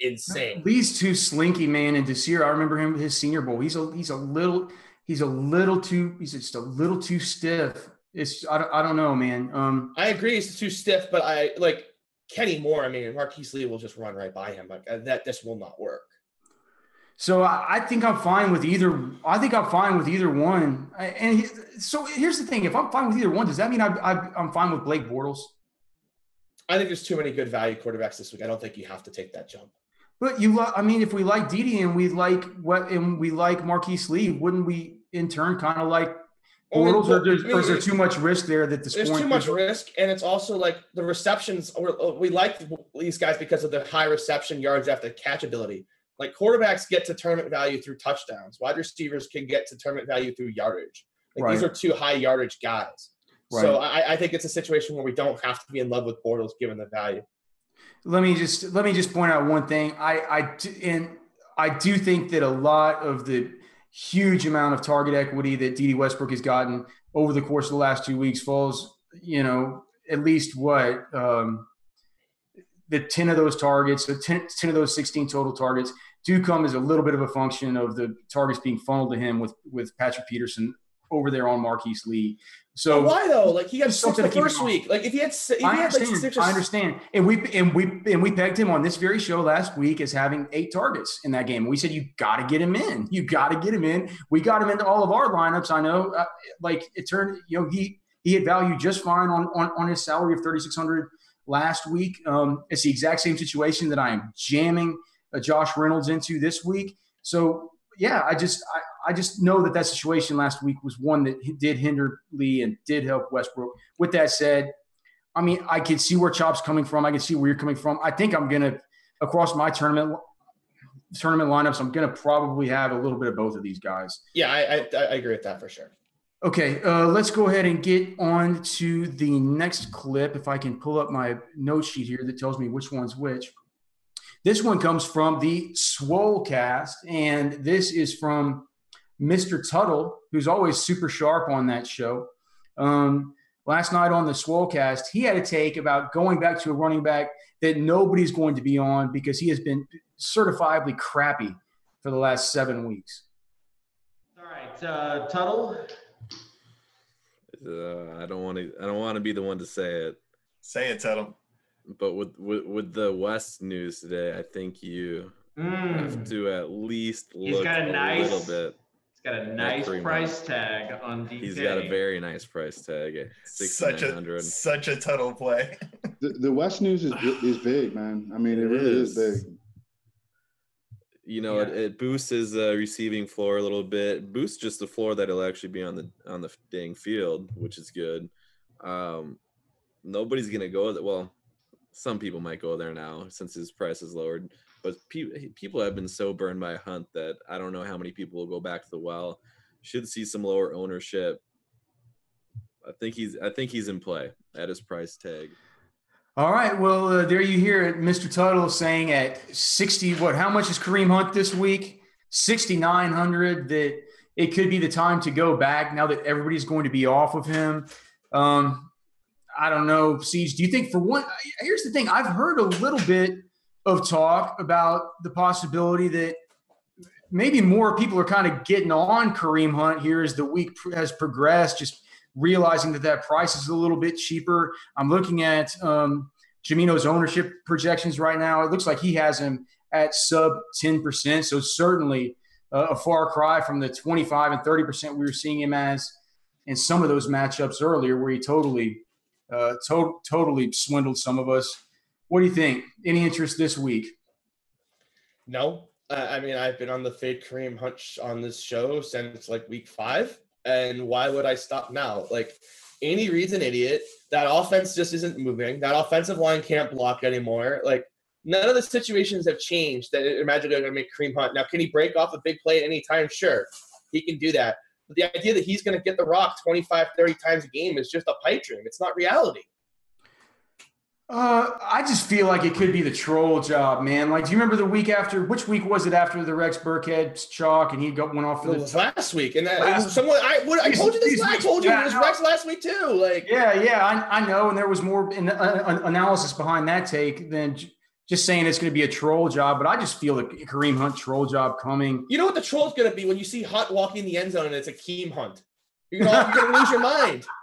insane. Lee's too slinky, man. And Desir, I remember him his Senior Bowl. He's a he's a little he's a little too he's just a little too stiff. It's I don't, I don't know, man. Um, I agree, it's too stiff, but I like Kenny Moore. I mean, Marquise Lee will just run right by him. Like uh, that, this will not work. So I, I think I'm fine with either. I think I'm fine with either one. And he, so here's the thing: if I'm fine with either one, does that mean I, I, I'm fine with Blake Bortles? I think there's too many good value quarterbacks this week. I don't think you have to take that jump. But you, lo- I mean, if we like Didi and we like what and we like Marquise Lee, wouldn't we in turn kind of like Well, Bortles, or, well, there's- I mean, or is there too much risk there that the There's too much risk, and it's also like the receptions. We like these guys because of the high reception yards after catch ability. Like quarterbacks get to tournament value through touchdowns. Wide receivers can get to tournament value through yardage. Like these are two high yardage guys. So I, I think it's a situation where we don't have to be in love with Bortles given the value. let me just let me just point out one thing. I I do, and I do think that a lot of the huge amount of target equity that Dede Westbrook has gotten over the course of the last two weeks falls, you know, at least what um, the ten of those targets, the 10, 10 of those sixteen total targets do come as a little bit of a function of the targets being funneled to him with with Patrick Peterson over there on Marquise Lee. So But why though? Like he had six something the first week. Like if he had, if he I had like understand. six or I understand. And we and we and we pegged him on this very show last week as having eight targets in that game. We said you got to get him in. You got to get him in. We got him into all of our lineups. I know, uh, like it turned. You know, he he had value just fine on on, on his salary of thirty six hundred last week. Um, it's the exact same situation that I am jamming Josh Reynolds into this week. So yeah, I just I, I just know that that situation last week was one that did hinder Lee and did help Westbrook. With that said, I mean, I can see where Chop's coming from. I can see where you're coming from. I think I'm gonna across my tournament tournament lineups. I'm gonna probably have a little bit of both of these guys. Yeah, I, I I agree with that for sure. Okay, uh, let's go ahead and get on to the next clip. If I can pull up my note sheet here that tells me which one's which. This one comes from the Swolecast, and this is from Mr. Tuttle, who's always super sharp on that show. Um, last night on the Swolecast, he had a take about going back to a running back that nobody's going to be on because he has been certifiably crappy for the last seven weeks. All right, uh, Tuttle. Uh, I don't want to. I don't want to be the one to say it. Say it, Tuttle. But with with, with the West news today, I think you Mm. have to at least He's look got a nice- little bit. He's got a nice Fremont. price tag on DK. He's got a very nice price tag at Such a hundred. such a Tuttle play. The, the West News is is big, man. I mean, it, It really is. is. big. You know, it, it boosts his uh, receiving floor a little bit. Boosts just the floor that he'll actually be on the on the dang field, which is good. Um, nobody's gonna go there. Well, some people might go there now since his price is lowered. But pe- people have been so burned by Hunt that I don't know how many people will go back to the well. Should see some lower ownership. I think he's I think he's in play at his price tag. All right. Well, uh, there you hear it, Mr. Tuttle saying at 60. What? How much is Kareem Hunt this week? 6,900 that it could be the time to go back now that everybody's going to be off of him. Um, I don't know, Siege. Do you think for one? Here's the thing: I've heard a little bit of talk about the possibility that maybe more people are kind of getting on Kareem Hunt here as the week has progressed, just realizing that that price is a little bit cheaper. I'm looking at um, Jamino's ownership projections right now. It looks like he has him at sub 10%. So certainly uh, a far cry from the 25 and 30% we were seeing him as in some of those matchups earlier where he totally, uh, to- totally swindled some of us. What do you think? Any interest this week? No. I mean, I've been on the fade Kareem Hunt on this show since like week five. And why would I stop now? Like, Andy Reid's an idiot. That offense just isn't moving. That offensive line can't block anymore. Like, none of the situations have changed that imagine they're going to make Kareem Hunt. Now, can he break off a big play at any time? Sure, he can do that. But the idea that he's going to get the rock 25, 30 times a game is just a pipe dream. It's not reality. Uh, I just feel like it could be the troll job, man. Like, do you remember the week after? Which week was it after the Rex Burkhead chalk and he got went off for It the was last week, and that Last- someone I what, I told you this. I told you it was. Rex last week too. Like, Yeah, yeah, I, I know, and there was more in, uh, analysis behind that take than just saying it's going to be a troll job. But I just feel the Kareem Hunt troll job coming. you know what the troll is going to be when you see Hunt walking the end zone and it's a Keem Hunt. You're going to lose your mind.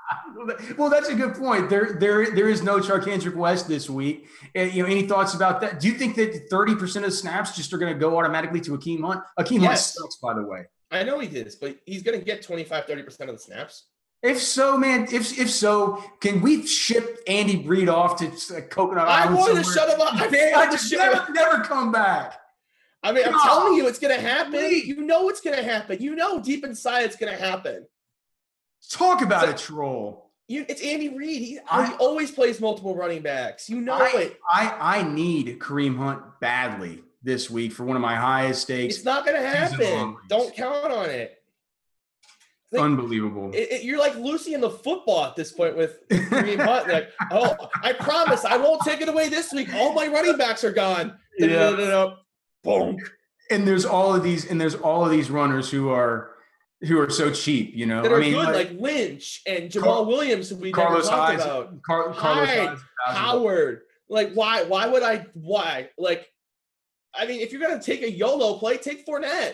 Well, that's a good point. There, there, there is no Charcandrick West this week. Uh, you know, any thoughts about that? Do you think that thirty percent of the snaps just are going to go automatically to Akeem Hunt? Akeem Yes. Hunt sucks, by the way. I know he did, but he's going to get 25, 30% of the snaps. If so, man, if if so, can we ship Andy Reid off to uh, Coconut I Island? wanted to somewhere? shut him up. I Man, I to just never, up. never come back. I mean, I'm telling you, it's going to happen. You know it's going to happen. You know deep inside it's going to happen. Talk about a troll. You, it's Andy Reid. He, I- he always plays multiple running backs. You know I, it. I I need Kareem Hunt badly this week for one of my highest stakes. It's not going to happen. Don't count on it. Like, Unbelievable. It, it- you're like Lucy in the football at this point with Kareem Hunt. Like, oh, I promise I won't take it away this week. All my running backs are gone. Yeah. Boom. and there's all of these and there's all of these runners who are who are so cheap, you know. That are I mean, good, like, Lynch and Jamaal Williams, who we Carlos never talked about. Car- Carlos Hyde, Hyde's a thousand Howard. Like, why? Why would I? Why? Like, I mean, if you're gonna take a YOLO play, take Fournette,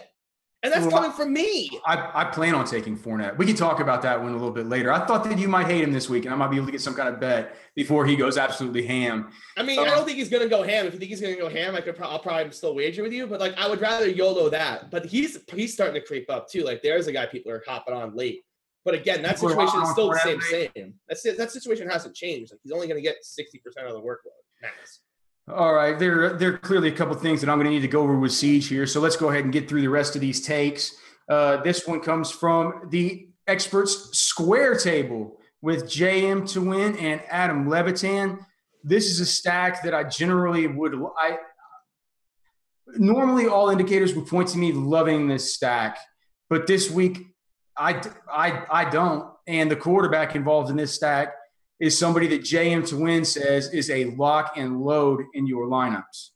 and that's Well, coming from me. I, I plan on taking Fournette. We can talk about that one a little bit later. I thought that you might hate him this week, and I might be able to get some kind of bet before he goes absolutely ham. I mean, Um, I don't think he's gonna go ham. If you think he's gonna go ham, I could. Pro- I'll probably still wager with you. But like, I would rather YOLO that. But he's he's starting to creep up too. Like, there's a guy people are hopping on late. But again, that situation is still the same. Same. That's it. That situation hasn't changed. Like, he's only gonna get sixty percent of the workload. Max. All right, there, there are clearly a couple things that I'm going to need to go over with Siege here. So let's go ahead and get through the rest of these takes. Uh, this one comes from the experts square table with JM to win and Adam Levitan. This is a stack that I generally would. I normally all indicators would point to me loving this stack, but this week I, I, I don't. And the quarterback involved in this stack is somebody that JM to win says is a lock and load in your lineups.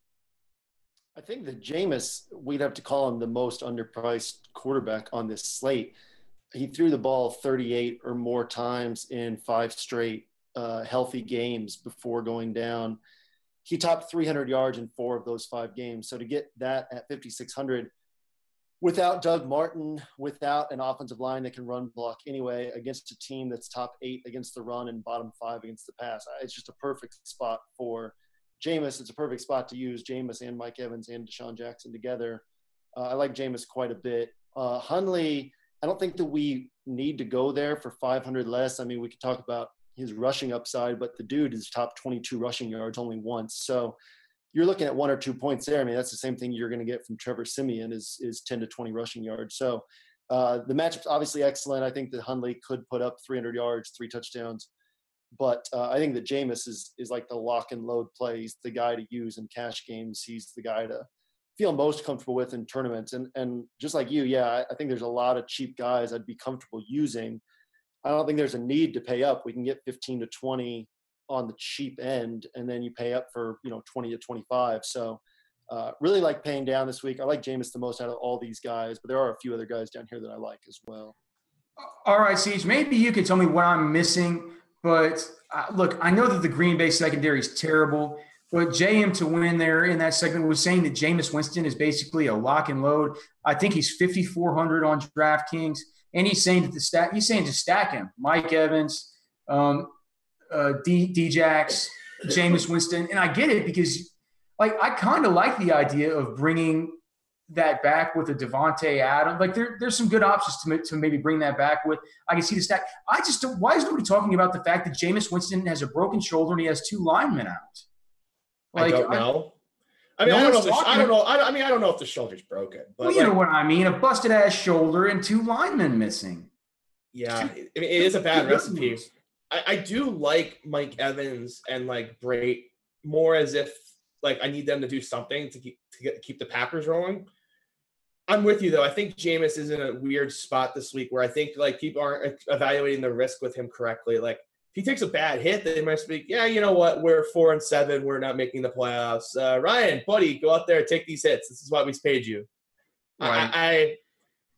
I think that Jameis, we'd have to call him the most underpriced quarterback on this slate. He threw the ball 38 or more times in five straight uh, healthy games before going down. He topped 300 yards in four of those five games. So to get that at 5,600 without Doug Martin, without an offensive line that can run block anyway, against a team that's top eight against the run and bottom five against the pass, it's just a perfect spot for Jameis. It's a perfect spot to use Jameis and Mike Evans and DeSean Jackson together. Uh, I like Jameis quite a bit. Uh, Hundley, I don't think that we need to go there for 500 less. I mean, we could talk about his rushing upside, but the dude is top 22 rushing yards only once. So you're looking at one or two points there. I mean, that's the same thing you're going to get from Trevor Siemian is is 10 to 20 rushing yards. So uh, the matchup's obviously excellent. I think that Hundley could put up 300 yards, three touchdowns. But uh, I think that Jameis is is like the lock and load play. He's the guy to use in cash games. He's the guy to feel most comfortable with in tournaments. And and just like you, yeah, I, I think there's a lot of cheap guys I'd be comfortable using. I don't think there's a need to pay up. We can get 15 to 20 on the cheap end, and then you pay up for you know 20 to 25. So Uh, really like paying down this week. I like Jameis the most out of all these guys, but there are a few other guys down here that I like as well. All right, Siege, maybe you can tell me what I'm missing. But uh, look, I know that the Green Bay secondary is terrible, but JM to win there in that segment was saying that Jameis Winston is basically a lock and load. I think he's 5,400 on DraftKings, and he's saying that the stack he's saying to stack him. Mike Evans, um, uh, D Djax, Jameis Winston, and I get it because like I kind of like the idea of bringing that back with a Davante Adams. Like there, there's some good options to, to maybe bring that back with. I can see the stack. I just. Why is nobody talking about the fact that Jameis Winston has a broken shoulder and he has two linemen out? Like, I don't know. I, I mean, no I don't know. The, I don't know. I, I, mean, I don't know if the shoulder's broken. But well, you like, know what I mean. A busted ass shoulder and two linemen missing. Yeah, I mean, it is a bad recipe. I, I do like Mike Evans and like Brate more as if like I need them to do something to keep to get, keep the Packers rolling. I'm with you though. I think Jameis is in a weird spot this week where I think like people aren't evaluating the risk with him correctly. Like if he takes a bad hit, they might speak, yeah, you know what? We're four and seven. We're not making the playoffs. Uh, Ryan, buddy, go out there, take these hits. This is why we paid you. Right. I, I,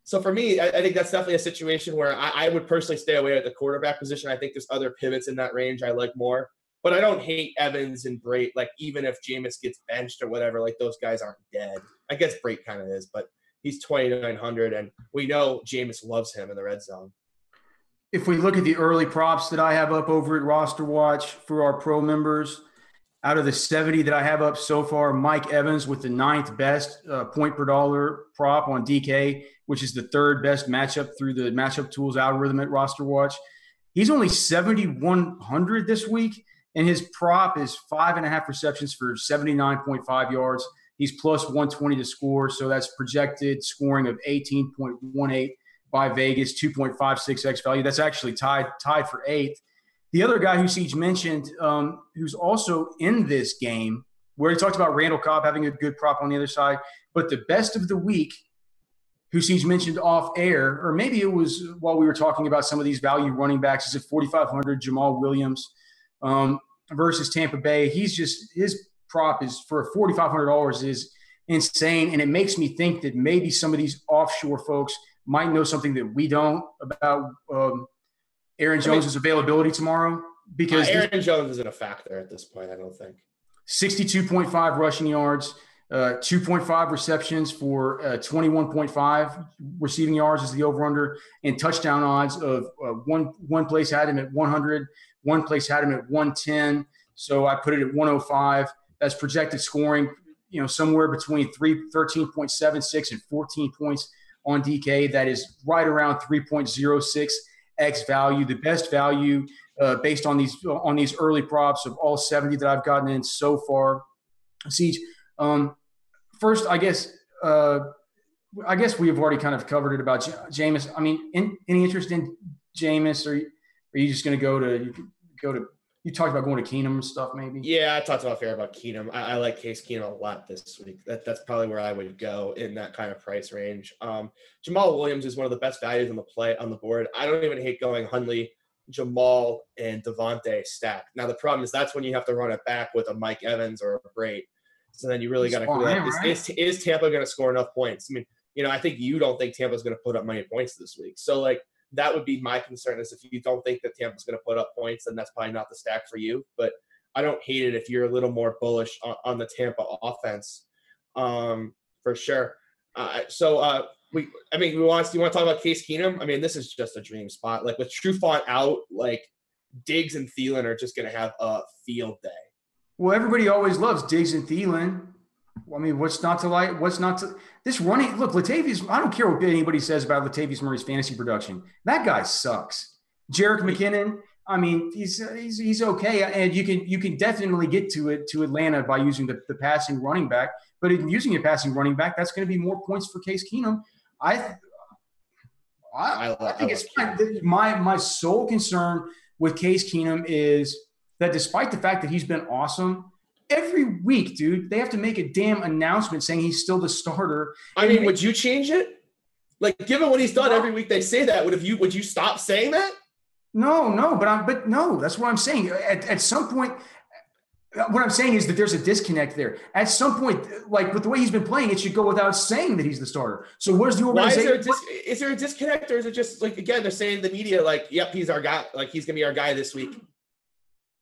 so for me, I, I, think that's definitely a situation where I, I would personally stay away at the quarterback position. I think there's other pivots in that range I like more. But I don't hate Evans and Brate. Like even if Jameis gets benched or whatever, like those guys aren't dead. I guess Brate kind of is, but he's 2,900, and we know Jameis loves him in the red zone. If we look at the early props that I have up over at Roster Watch for our pro members, out of the 70 that I have up so far, Mike Evans with the ninth best uh, point per dollar prop on DK, which is the third best matchup through the matchup tools algorithm at Roster Watch. He's only 7,100 this week, and his prop is five and a half receptions for 79.5 yards. He's plus 120 to score, so that's projected scoring of 18.18 by Vegas, 2.56x value. That's actually tied tied for eighth. The other guy who Siege mentioned, um, who's also in this game, where he talked about Randall Cobb having a good prop on the other side, but the best of the week, who Siege mentioned off air, or maybe it was while we were talking about some of these value running backs, is at 4,500 Jamaal Williams um, versus Tampa Bay. He's just his prop is for $4,500 is insane. And it makes me think that maybe some of these offshore folks might know something that we don't about um, Aaron Jones' availability tomorrow. Because uh, Aaron Jones isn't a factor at this point, I don't think. 62.5 rushing yards, uh, 2.5 receptions for uh, 21.5 receiving yards is the over under, and touchdown odds of uh, one one place had him at 100, one place had him at 110. So I put it at 105 that's projected scoring, you know, somewhere between three, 13.76 and 14 points on DK. That is right around 3.06 X value. The best value uh, based on these on these early props of all 70 that I've gotten in so far. Siege. Um, first, I guess uh, I guess we have already kind of covered it about J- Jameis. I mean, in, any interest in Jameis, or are you just going to go to go to you talked about going to Keenum and stuff, maybe. Yeah, I talked about fair about Keenum. I, I, like Case Keenum a lot this week. That, that's probably where I would go in that kind of price range. Um, Jamaal Williams is one of the best values on the play on the board. I don't even hate going Hundley, Jamaal, and Davante stack. Now the problem is that's when you have to run it back with a Mike Evans or a Brate. So then you really got to is, is, is Tampa going to score enough points? I mean, you know, I think you don't think Tampa's going to put up many points this week. So like that would be my concern is if you don't think that Tampa's going to put up points, then that's probably not the stack for you. But I don't hate it if you're a little more bullish on, on the Tampa offense, um, for sure. Uh, so uh, we, I mean, we want you want to talk about Case Keenum? I mean, this is just a dream spot. Like with Trufant out, like Diggs and Thielen are just going to have a field day. Well, everybody always loves Diggs and Thielen. I mean, what's not to like? What's not to this running? Look, Latavius. I don't care what anybody says about Latavius Murray's fantasy production. That guy sucks. Jerick McKinnon. I mean, he's he's he's okay, and you can you can definitely get to it to Atlanta by using the, the passing running back. But in using a passing running back, that's going to be more points for Case Keenum. I I, I, think it's fine. My my sole concern with Case Keenum is that despite the fact that he's been awesome, every week, dude, they have to make a damn announcement saying he's still the starter. I mean, would you change it? Like, given what he's done every week, they say that. Would have you? Would you stop saying that? No, no, but I'm. But no, that's what I'm saying. At, at some point, What I'm saying is that there's a disconnect there. At some point, like with the way he's been playing, it should go without saying that he's the starter. So where's the Why is organization? there a dis- is there a disconnect, or is it just like again they're saying the media like, "Yep, he's our guy. Like he's gonna be our guy this week."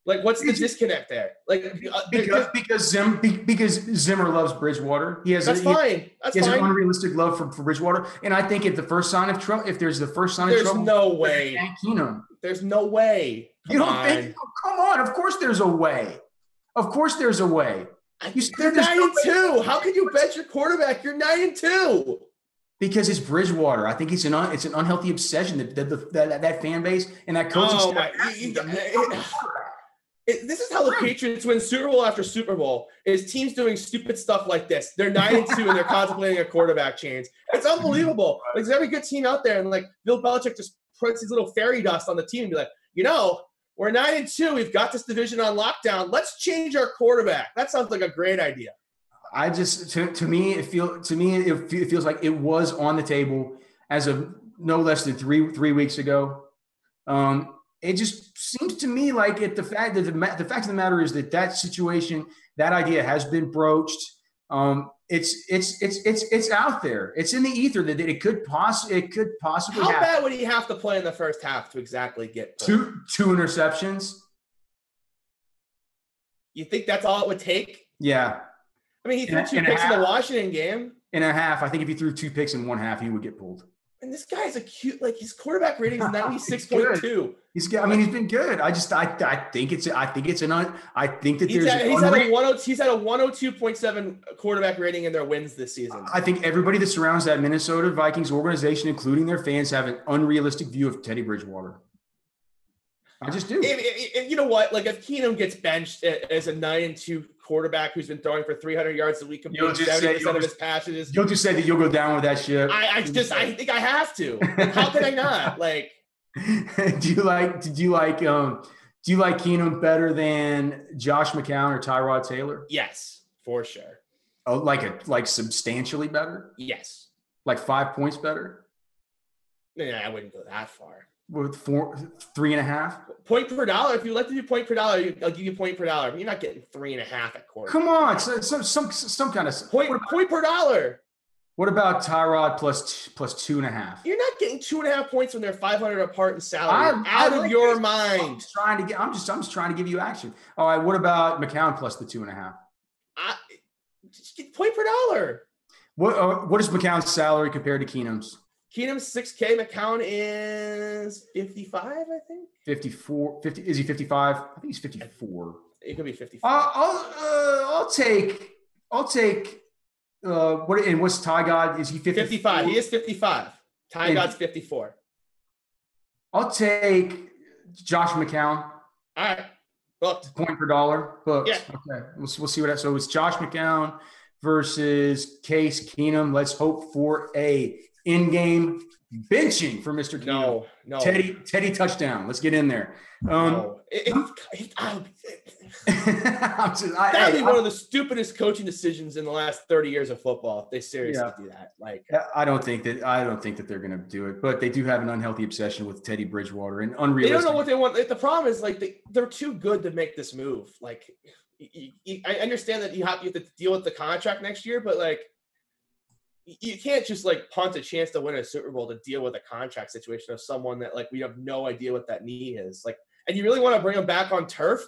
Like, what's the disconnect there? Like, uh, because because Zim because Zimmer loves Bridgewater. He has That's a, fine. That's he has fine. an unrealistic love for, for Bridgewater. And I think if the first sign of trouble, if there's the first sign There's of trouble, There's no way. Keenum. There's no way. You don't think? oh, come on. Of course, there's a way. Of course, there's a way. You said nine and way. two. How can you bench your quarterback? You're nine and two. Because it's Bridgewater. I think it's an un, it's an unhealthy obsession that that, that, that, that fan base and that coaching Oh staff. my! You- you- it- it- this is how the Patriots win Super Bowl after Super Bowl. Is teams doing stupid stuff like this? They're nine and two and they're contemplating a quarterback change. It's unbelievable. Like there's every good team out there, and like Bill Belichick just puts his little fairy dust on the team and be like, you know, we're nine and two. We've got this division on lockdown. Let's change our quarterback. That sounds like a great idea. I just to, to me it feel to me it, it feels like it was on the table as of no less than three three weeks ago. Um, it just seems to me like it the fact that the, the fact of the matter is that that situation that idea has been broached. Um, it's it's it's it's it's out there. It's in the ether that it could poss it could possibly How happen. bad would he have to play in the first half to exactly get Two two interceptions. You think that's all it would take? Yeah, I mean, he threw two a picks in the. Washington game. in a half. I think if he threw two picks in one half, he would get pulled. And this guy's a cute, like his quarterback rating is ninety six point two. He's good. I mean, he's been good. I just, I, I think it's, I think it's an, un, I think that He's there's, at, he's at a hundred. Oh, he's at a one hundred two point seven quarterback rating in their wins this season. I think everybody that surrounds that Minnesota Vikings organization, including their fans, have an unrealistic view of Teddy Bridgewater. I just do. If- if- if- you know what? Like if Keenum gets benched as a nine and two quarterback who's been throwing for three hundred yards a week, You'll just seventy percent you'll of his passes. You'll just say that you'll go down with that ship. I, I just, I think I have to. Like, how can I not? Like, do you like, did you like, um, do you like Keenum better than Josh McCown or Tyrod Taylor? yes, for sure. Oh, like a, like substantially better, Yes. like five points better no, I wouldn't go that far. With four, three and a half. Point per dollar. If you let them do point per dollar, I'll give you point per dollar. You're not getting three and a half at quarter. Come on, so- some some some kind of point point per dollar. What about Tyrod plus plus two and a half? You're not getting two and a half points when they're 500 apart in salary. I'm- I out of like your this. mind. I'm trying to get. I'm just. I'm just trying to give you action. All right. What about McCown plus the two and a half? Just get point per dollar. What uh, What is McCown's salary compared to Keenum's? Keenum's 6K. McCown is 55, I think. 54, 50, is he 55? I think he's 54. It could be 55. I'll I'll, uh, I'll take I'll take uh what and what's Ty God? Is he 50, 55. He is 55. Ty And- God's 54. I'll take Josh McCown. All right. Booked. Point per dollar. Books. Yeah. Okay. We'll, we'll see what that. So it's Josh McCown versus Case Keenum. Let's hope for a in-game benching for Mr. No, no. Teddy, Teddy touchdown. Let's get in there. Um, No. It- it- I'm just- I- That'd be I- one of the stupidest coaching decisions in the last 30 years of football if they seriously Yeah. do that. Like, I don't think that I don't think that they're going to do it, but they do have an unhealthy obsession with Teddy Bridgewater and unrealistic. they don't know what they want. The problem is like they, they're too good to make this move. Like, I understand that you have, you have to deal with the contract next year, but like, you can't just like punt a chance to win a Super Bowl to deal with a contract situation of someone that like we have no idea what that knee is. Like, and you really want to bring him back on turf?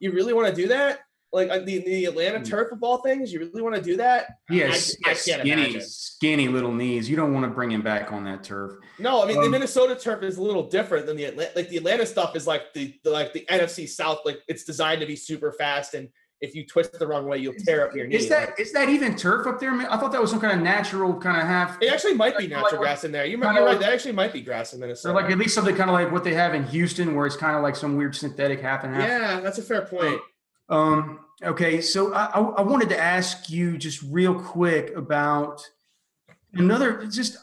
You really want to do that? Like uh, the, the Atlanta turf of all things, you really want to do that? Yes, I- I, skinny, imagine. skinny little knees. You don't want to bring him back on that turf. No, I mean the Um, Minnesota turf is a little different than the Atlanta. Like the Atlanta stuff is like the, the like the NFC South. Like it's designed to be super fast, and if you twist the wrong way, you'll tear up your knee. Is that is that even turf up there? man? I thought that was some kind of natural kind of half. It actually might be natural like- grass in there. You might, right. That actually might be grass in Or Minnesota. like at least something kind of like what they have in Houston, where it's kind of like some weird synthetic half and half. yeah, that's a fair point. Um, okay, so I, I, I wanted to ask you just real quick about another. Just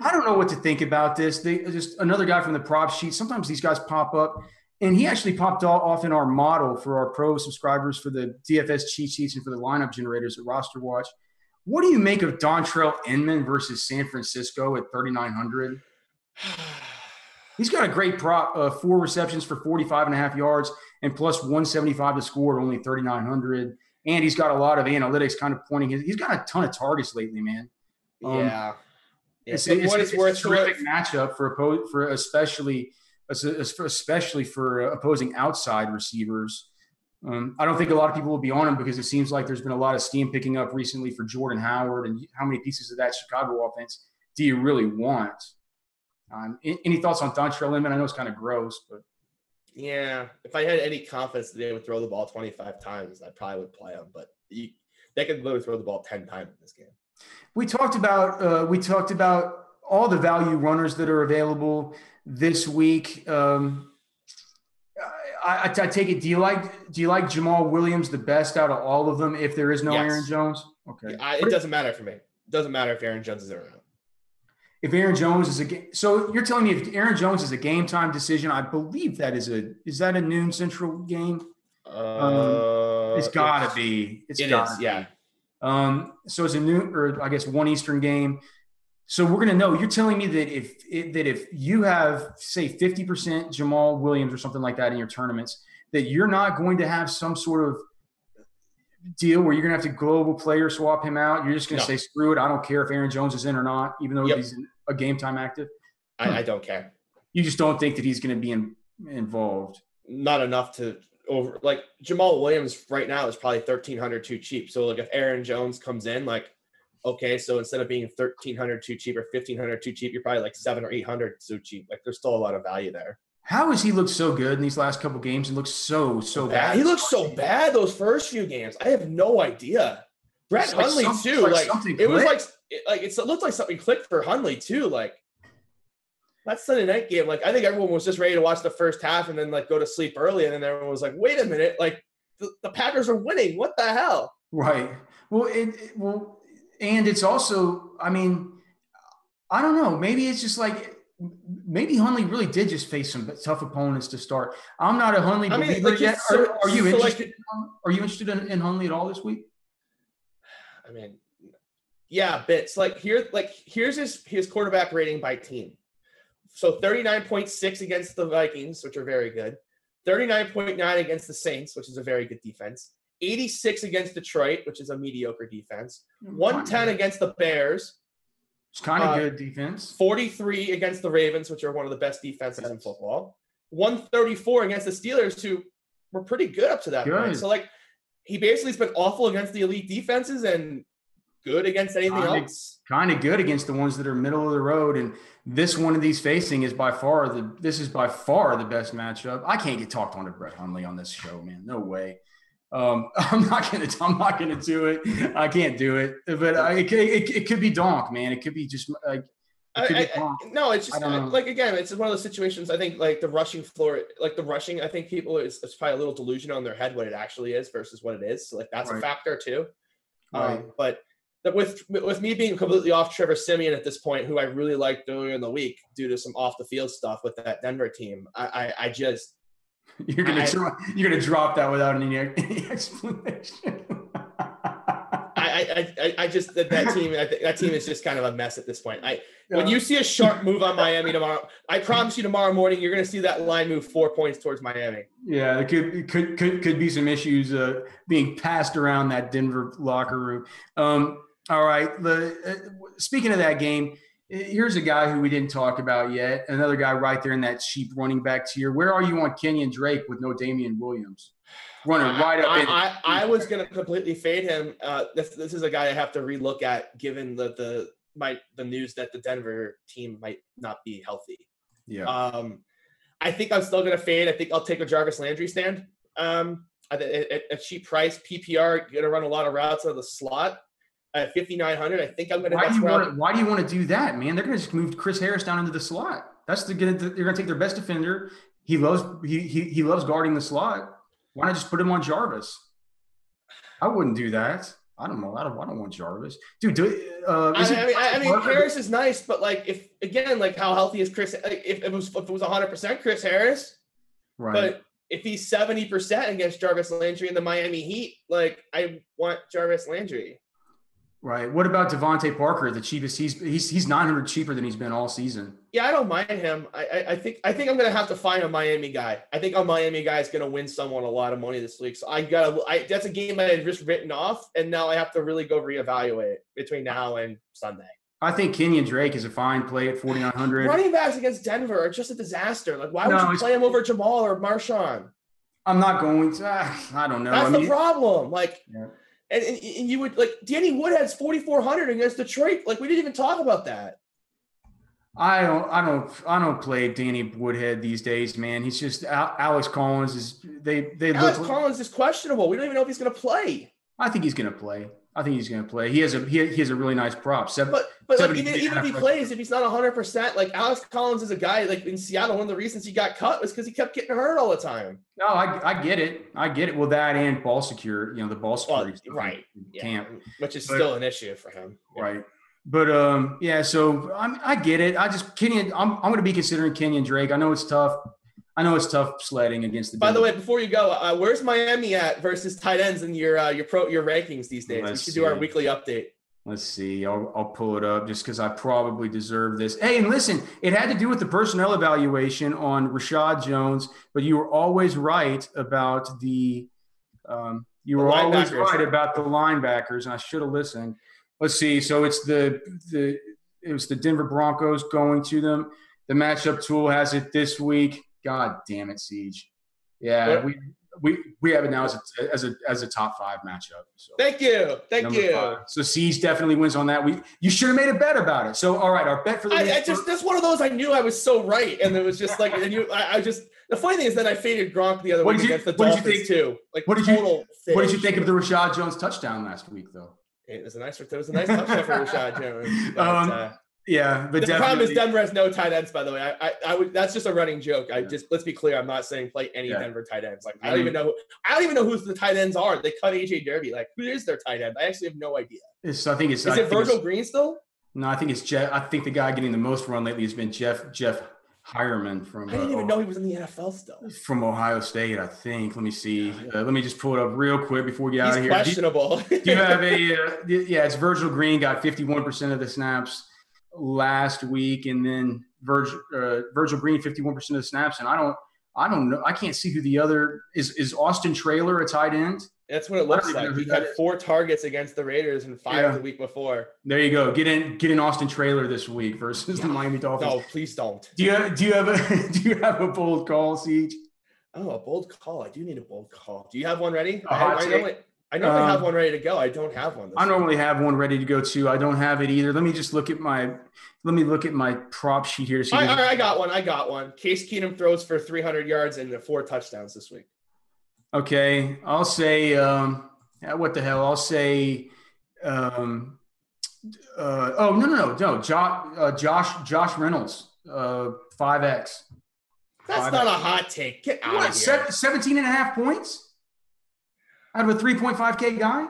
I don't know what to think about this. They just another guy from the prop sheet. Sometimes these guys pop up, and he actually popped off in our model for our pro subscribers for the DFS cheat sheets and for the lineup generators at Roster Watch. What do you make of Dontrell Inman versus San Francisco at thirty nine hundred? He's got a great prop, uh, four receptions for 45 and a half yards and plus 175 to score at only 3,900. And he's got a lot of analytics kind of pointing. His, he's got a ton of targets lately, man. Um, yeah. Yeah, It's, it's, what it's, it's worth a terrific matchup for oppo- for especially especially for opposing outside receivers. Um, I don't think a lot of people will be on him because it seems like there's been a lot of steam picking up recently for Jordan Howard. And how many pieces of that Chicago offense do you really want? Um, any thoughts on Dontrell Inman? I know it's kind of gross, but Yeah, if I had any confidence that they would throw the ball 25 times, I probably would play him. But you, they could literally throw the ball 10 times in this game. we talked about uh, we talked about all the value runners that are available this week. Um, I, I, I take it. Do you like do you like Jamaal Williams the best out of all of them? If there is no Yes. Aaron Jones, okay. I, it doesn't matter for me. It doesn't matter if Aaron Jones is there or not. If Aaron Jones is a game, so you're telling me if Aaron Jones is a game time decision, I believe that is a is that a noon central game? Uh, it's got to it's- be. It's it gotta is, be. yeah. Um, so it's a new, or I guess one Eastern game. So we're gonna know. You're telling me that if it, that if you have say 50% Jamaal Williams or something like that in your tournaments, that you're not going to have some sort of deal where you're gonna have to global player swap him out. You're just gonna No. say screw it. I don't care if Aaron Jones is in or not, even though Yep. he's a game time active. I, I don't care. You just don't think that he's going to be in, involved. Not enough to over like Jamaal Williams right now is probably 1300 too cheap. So like if Aaron Jones comes in, like okay, so instead of being 1300 too cheap or 1500 too cheap, you're probably like seven or 800 too cheap. Like there's still a lot of value there. How has he looked so good in these last couple games and looks so so bad? He looks so bad those first few games. I have no idea. Brett It's Hundley some- too. like Like, it was like it, like it's, it looked like something clicked for Hundley too. Like that Sunday night game. Like I think everyone was just ready to watch the first half and then like go to sleep early, and then everyone was like, "Wait a minute! Like the, the Packers are winning. What the hell?" Right. Well, it, it- well, and it's also, I mean, I don't know. Maybe it's just like maybe Hundley really did just face some tough opponents to start. I'm not a Hundley I mean, believer like, yet. so- are, are you so, interested? in, are you interested in, in Hundley at all this week? I mean, yeah, bits. Like here, like here's his his quarterback rating by team. So 39.6 against the Vikings, which are very good. 39.9 against the Saints, which is a very good defense. 86 against Detroit, which is a mediocre defense. 110 against the Bears. It's kind of Uh, good defense. 43 against the Ravens, which are one of the best defenses in football. 134 against the Steelers, who were pretty good up to that point. So like he basically has been awful against the elite defenses and good against anything Kinda- else. Kind of good against the ones that are middle of the road, and this one of these facing is by far the. This is by far the best matchup. I can't get talked on to Brett Hundley on this show, man. No way. Um, I'm not gonna. I'm not gonna do it. I can't do it. But I, it, it, it could be donk, man. It could be just like. It I, could I, no, it's just like again, it's one of those situations. I think like the rushing floor, like the rushing. I think people is it's probably a little delusion on their head what it actually is versus what it is. So like that's a factor too. Right. Um, but with with me being completely off Trevor Siemian at this point, who I really liked earlier in the week due to some off the field stuff with that Denver team, I I, I just You're gonna I- drop, you're gonna drop that without any, any explanation. I, I, I, I just that, that team I think that team is just kind of a mess at this point. I when you see a sharp move on Miami tomorrow, I promise you tomorrow morning you're going to see that line move four points towards Miami. Yeah, there could it could could could be some issues uh, being passed around that Denver locker room. Um, all right, the uh, speaking of that game, here's a guy who we didn't talk about yet. Another guy right there in that cheap running back tier. Where are you on Kenyan Drake with no Damien Williams? Running right up I, in. I, I was going to completely fade him. Uh, this, this is a guy I have to relook at given the the my the news that the Denver team might not be healthy. yeah. Um, I think I'm still going to fade. I think I'll take a Jarvis Landry stand. Um, at a, at a cheap price, PPR, going to run a lot of routes out of the slot at 5,900. I think I'm going to. why do you to, Why do you want to do that, man? They're going to just move Chris Harris down into the slot. That's the gonna. They're going to take their best defender. He loves he, he he loves guarding the slot. Why not just put him on Jarvis? I wouldn't do that. I don't know. I don't. I don't want Jarvis, dude. Do uh, I, mean, I, I mean, Harris is nice, but like, if again, like, how healthy is Chris? Like, if it was, if it was 100 percent Chris Harris, right? but if he's 70 percent against Jarvis Landry in the Miami Heat, like, I want Jarvis Landry. Right. What about DeVante Parker, the cheapest? He's he's he's 900 cheaper than he's been all season. Yeah, I don't mind him. I, I, I think I think I'm gonna have to find a Miami guy. I think a Miami guy is gonna win someone a lot of money this week. So I gotta. I, that's a game I had just written off, and now I have to really go reevaluate between now and Sunday. I think Kenyan Drake is a fine play at 4,900. Running backs against Denver are just a disaster. Like, why would you play him over Jamaal or Marshawn? I'm not going to. I don't know. That's I the problem. Like, and, and, and you would like Danny Woodhead's 4,400 against Detroit. Like, we didn't even talk about that. I don't, I don't, I don't play Danny Woodhead these days, man. He's just Alex Collins is they they Alex look. Collins is questionable. We don't even know if he's going to play. I think he's going to play. I think he's going to play. He has a he, he has a really nice prop. Seven, But but like even, even if he plays, if he's not 100, percent like Alex Collins is a guy like in Seattle. One of the reasons he got cut was because he kept getting hurt all the time. No, I, I get it. I get it. Well, that and ball secure, you know, the ball security in right. camp, which is But- still an issue for him. right? But um, yeah. So I'm, I get it. I just Kenyan. I'm, I'm going to be considering Kenyan Drake. I know it's tough. I know it's tough sledding against the. By the way, before you go, uh, where's Miami at versus tight ends in your uh, your pro your rankings these days? Let's we should do our weekly update. Let's see. I'll, I'll pull it up just because I probably deserve this. Hey, and listen, it had to do with the personnel evaluation on Reshad Jones, but you were always right about the. Um, you were always right about the linebackers, and I should have listened. Let's see. So it's the the it was the Denver Broncos going to them. The matchup tool has it this week. God damn it, Siege. Yeah, we we we have it now as a as a as a top five matchup. So. Thank you, thank you. five. So Siege definitely wins on that. We you should have made a bet about it. So all right, our bet for the I, week- I just that's one of those I knew I was so right, and it was just like, and you, I, I just the funny thing is that I faded Gronk the other What week you- against the what did you Dolphins think- too. Like what did you total what did you think of the Reshad Jones touchdown last week though? It was a nice, it was a nice touchdown for Reshad Jones. but, Um, uh, Yeah, but the problem is Denver has no tight ends. By the way, I, I, I would. That's just a running joke. I just let's be clear. I'm not saying play any Yeah. Denver tight ends. Like I I don't mean- even know. Who, I don't even know who the tight ends are. They cut AJ Derby. Like who is their tight end? I actually have no idea. It's, I think it's Is I it Virgil Green still? No, I think it's Jeff. I think the guy getting the most run lately has been Jeff Jeff Heuerman from I didn't uh, even know he was in the NFL still. from Ohio State. I think. Let me see. Uh, let me just pull it up real quick before we get He's out of here. Do you- questionable. Do you have a uh, yeah? It's Virgil Green got 51% of the snaps last week, and then Virgil uh, Virgil Green 51% of the snaps, and I don't I don't know I can't see who the other is. Is Austin Traylor a tight end? That's what it looks know like. He had is. four targets against the Raiders and five Yeah. the week before. There you go. Get in get in Austin Traylor this week versus the Miami Dolphins. No, please don't. Do you have, do you have a do you have a bold call, Siege? Oh, a bold call. I do need a bold call. Do you have one ready? A I, hot I take? normally, I normally have Um, one ready to go. I don't have one. I normally have one ready to go too. I don't have it either. Let me just look at my let me look at my prop sheet here see. I, I, got one. I got one. Case Keenum throws for 300 yards and four touchdowns this week. Okay, I'll say um, what the hell? I'll say um, uh, oh no no no no Josh uh, Josh Josh Reynolds uh, five X. That's not a hot take. Get out What, of here. se- 17 and a half points out of a 3.5k guy?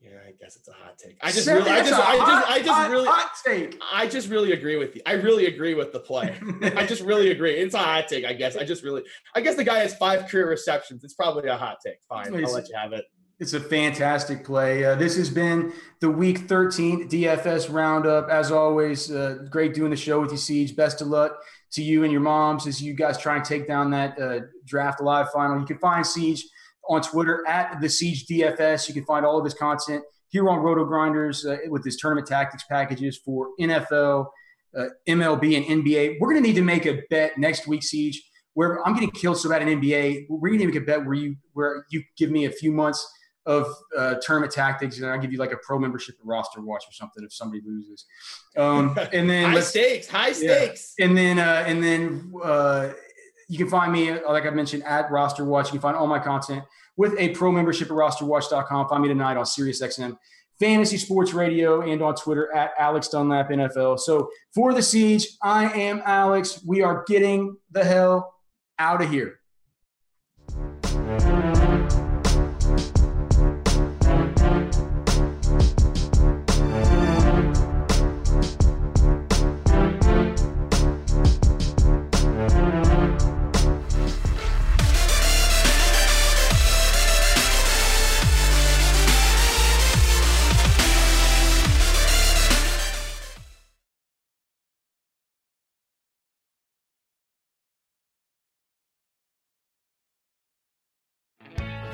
Yeah, I guess it's a hot take. I just really, I just, I just, hot- I just hot- really, hot take. I just really agree with you. I really agree with the play. I just really agree. It's a hot take, I guess. I just really, I guess the guy has five career receptions. It's probably a hot take. Fine, I'll let you have it. It's a fantastic play. Uh, this has been the Week 13 DFS Roundup. As always, uh, great doing the show with you, Siege. Best of luck to you and your moms as you guys try and take down that uh, draft live final. You can find Siege on Twitter at the Siege DFS. You can find all of his content here on RotoGrinders uh, with his tournament tactics packages for NFL, uh, MLB, and NBA. We're going to need to make a bet next week, Siege. Where I'm getting killed so bad in NBA, we're going to make a bet where you where you give me a few months of uh, tournament tactics, and I'll give you like a pro membership roster watch or something if somebody loses. Um, and then High stakes, high yeah. stakes. And then uh, and then uh, you can find me, uh, like I mentioned, at Roster Watch. You can find all my content with a pro membership at rosterwatch.com. Find me tonight on SiriusXM Fantasy Sports Radio and on Twitter at Alex Dunlap NFL. So for the siege, I am Alex. We are getting the hell out of here.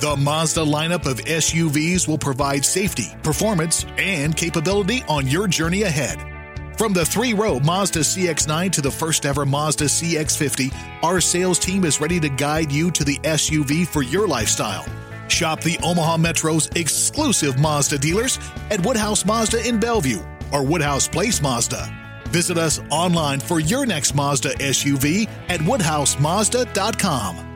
The Mazda lineup of SUVs will provide safety, performance, and capability on your journey ahead. From the three row Mazda CX9 to the first ever Mazda CX50, our sales team is ready to guide you to the SUV for your lifestyle. Shop the Omaha Metro's exclusive Mazda dealers at Woodhouse Mazda in Bellevue or Woodhouse Place Mazda. Visit us online for your next Mazda SUV at woodhousemazda.com.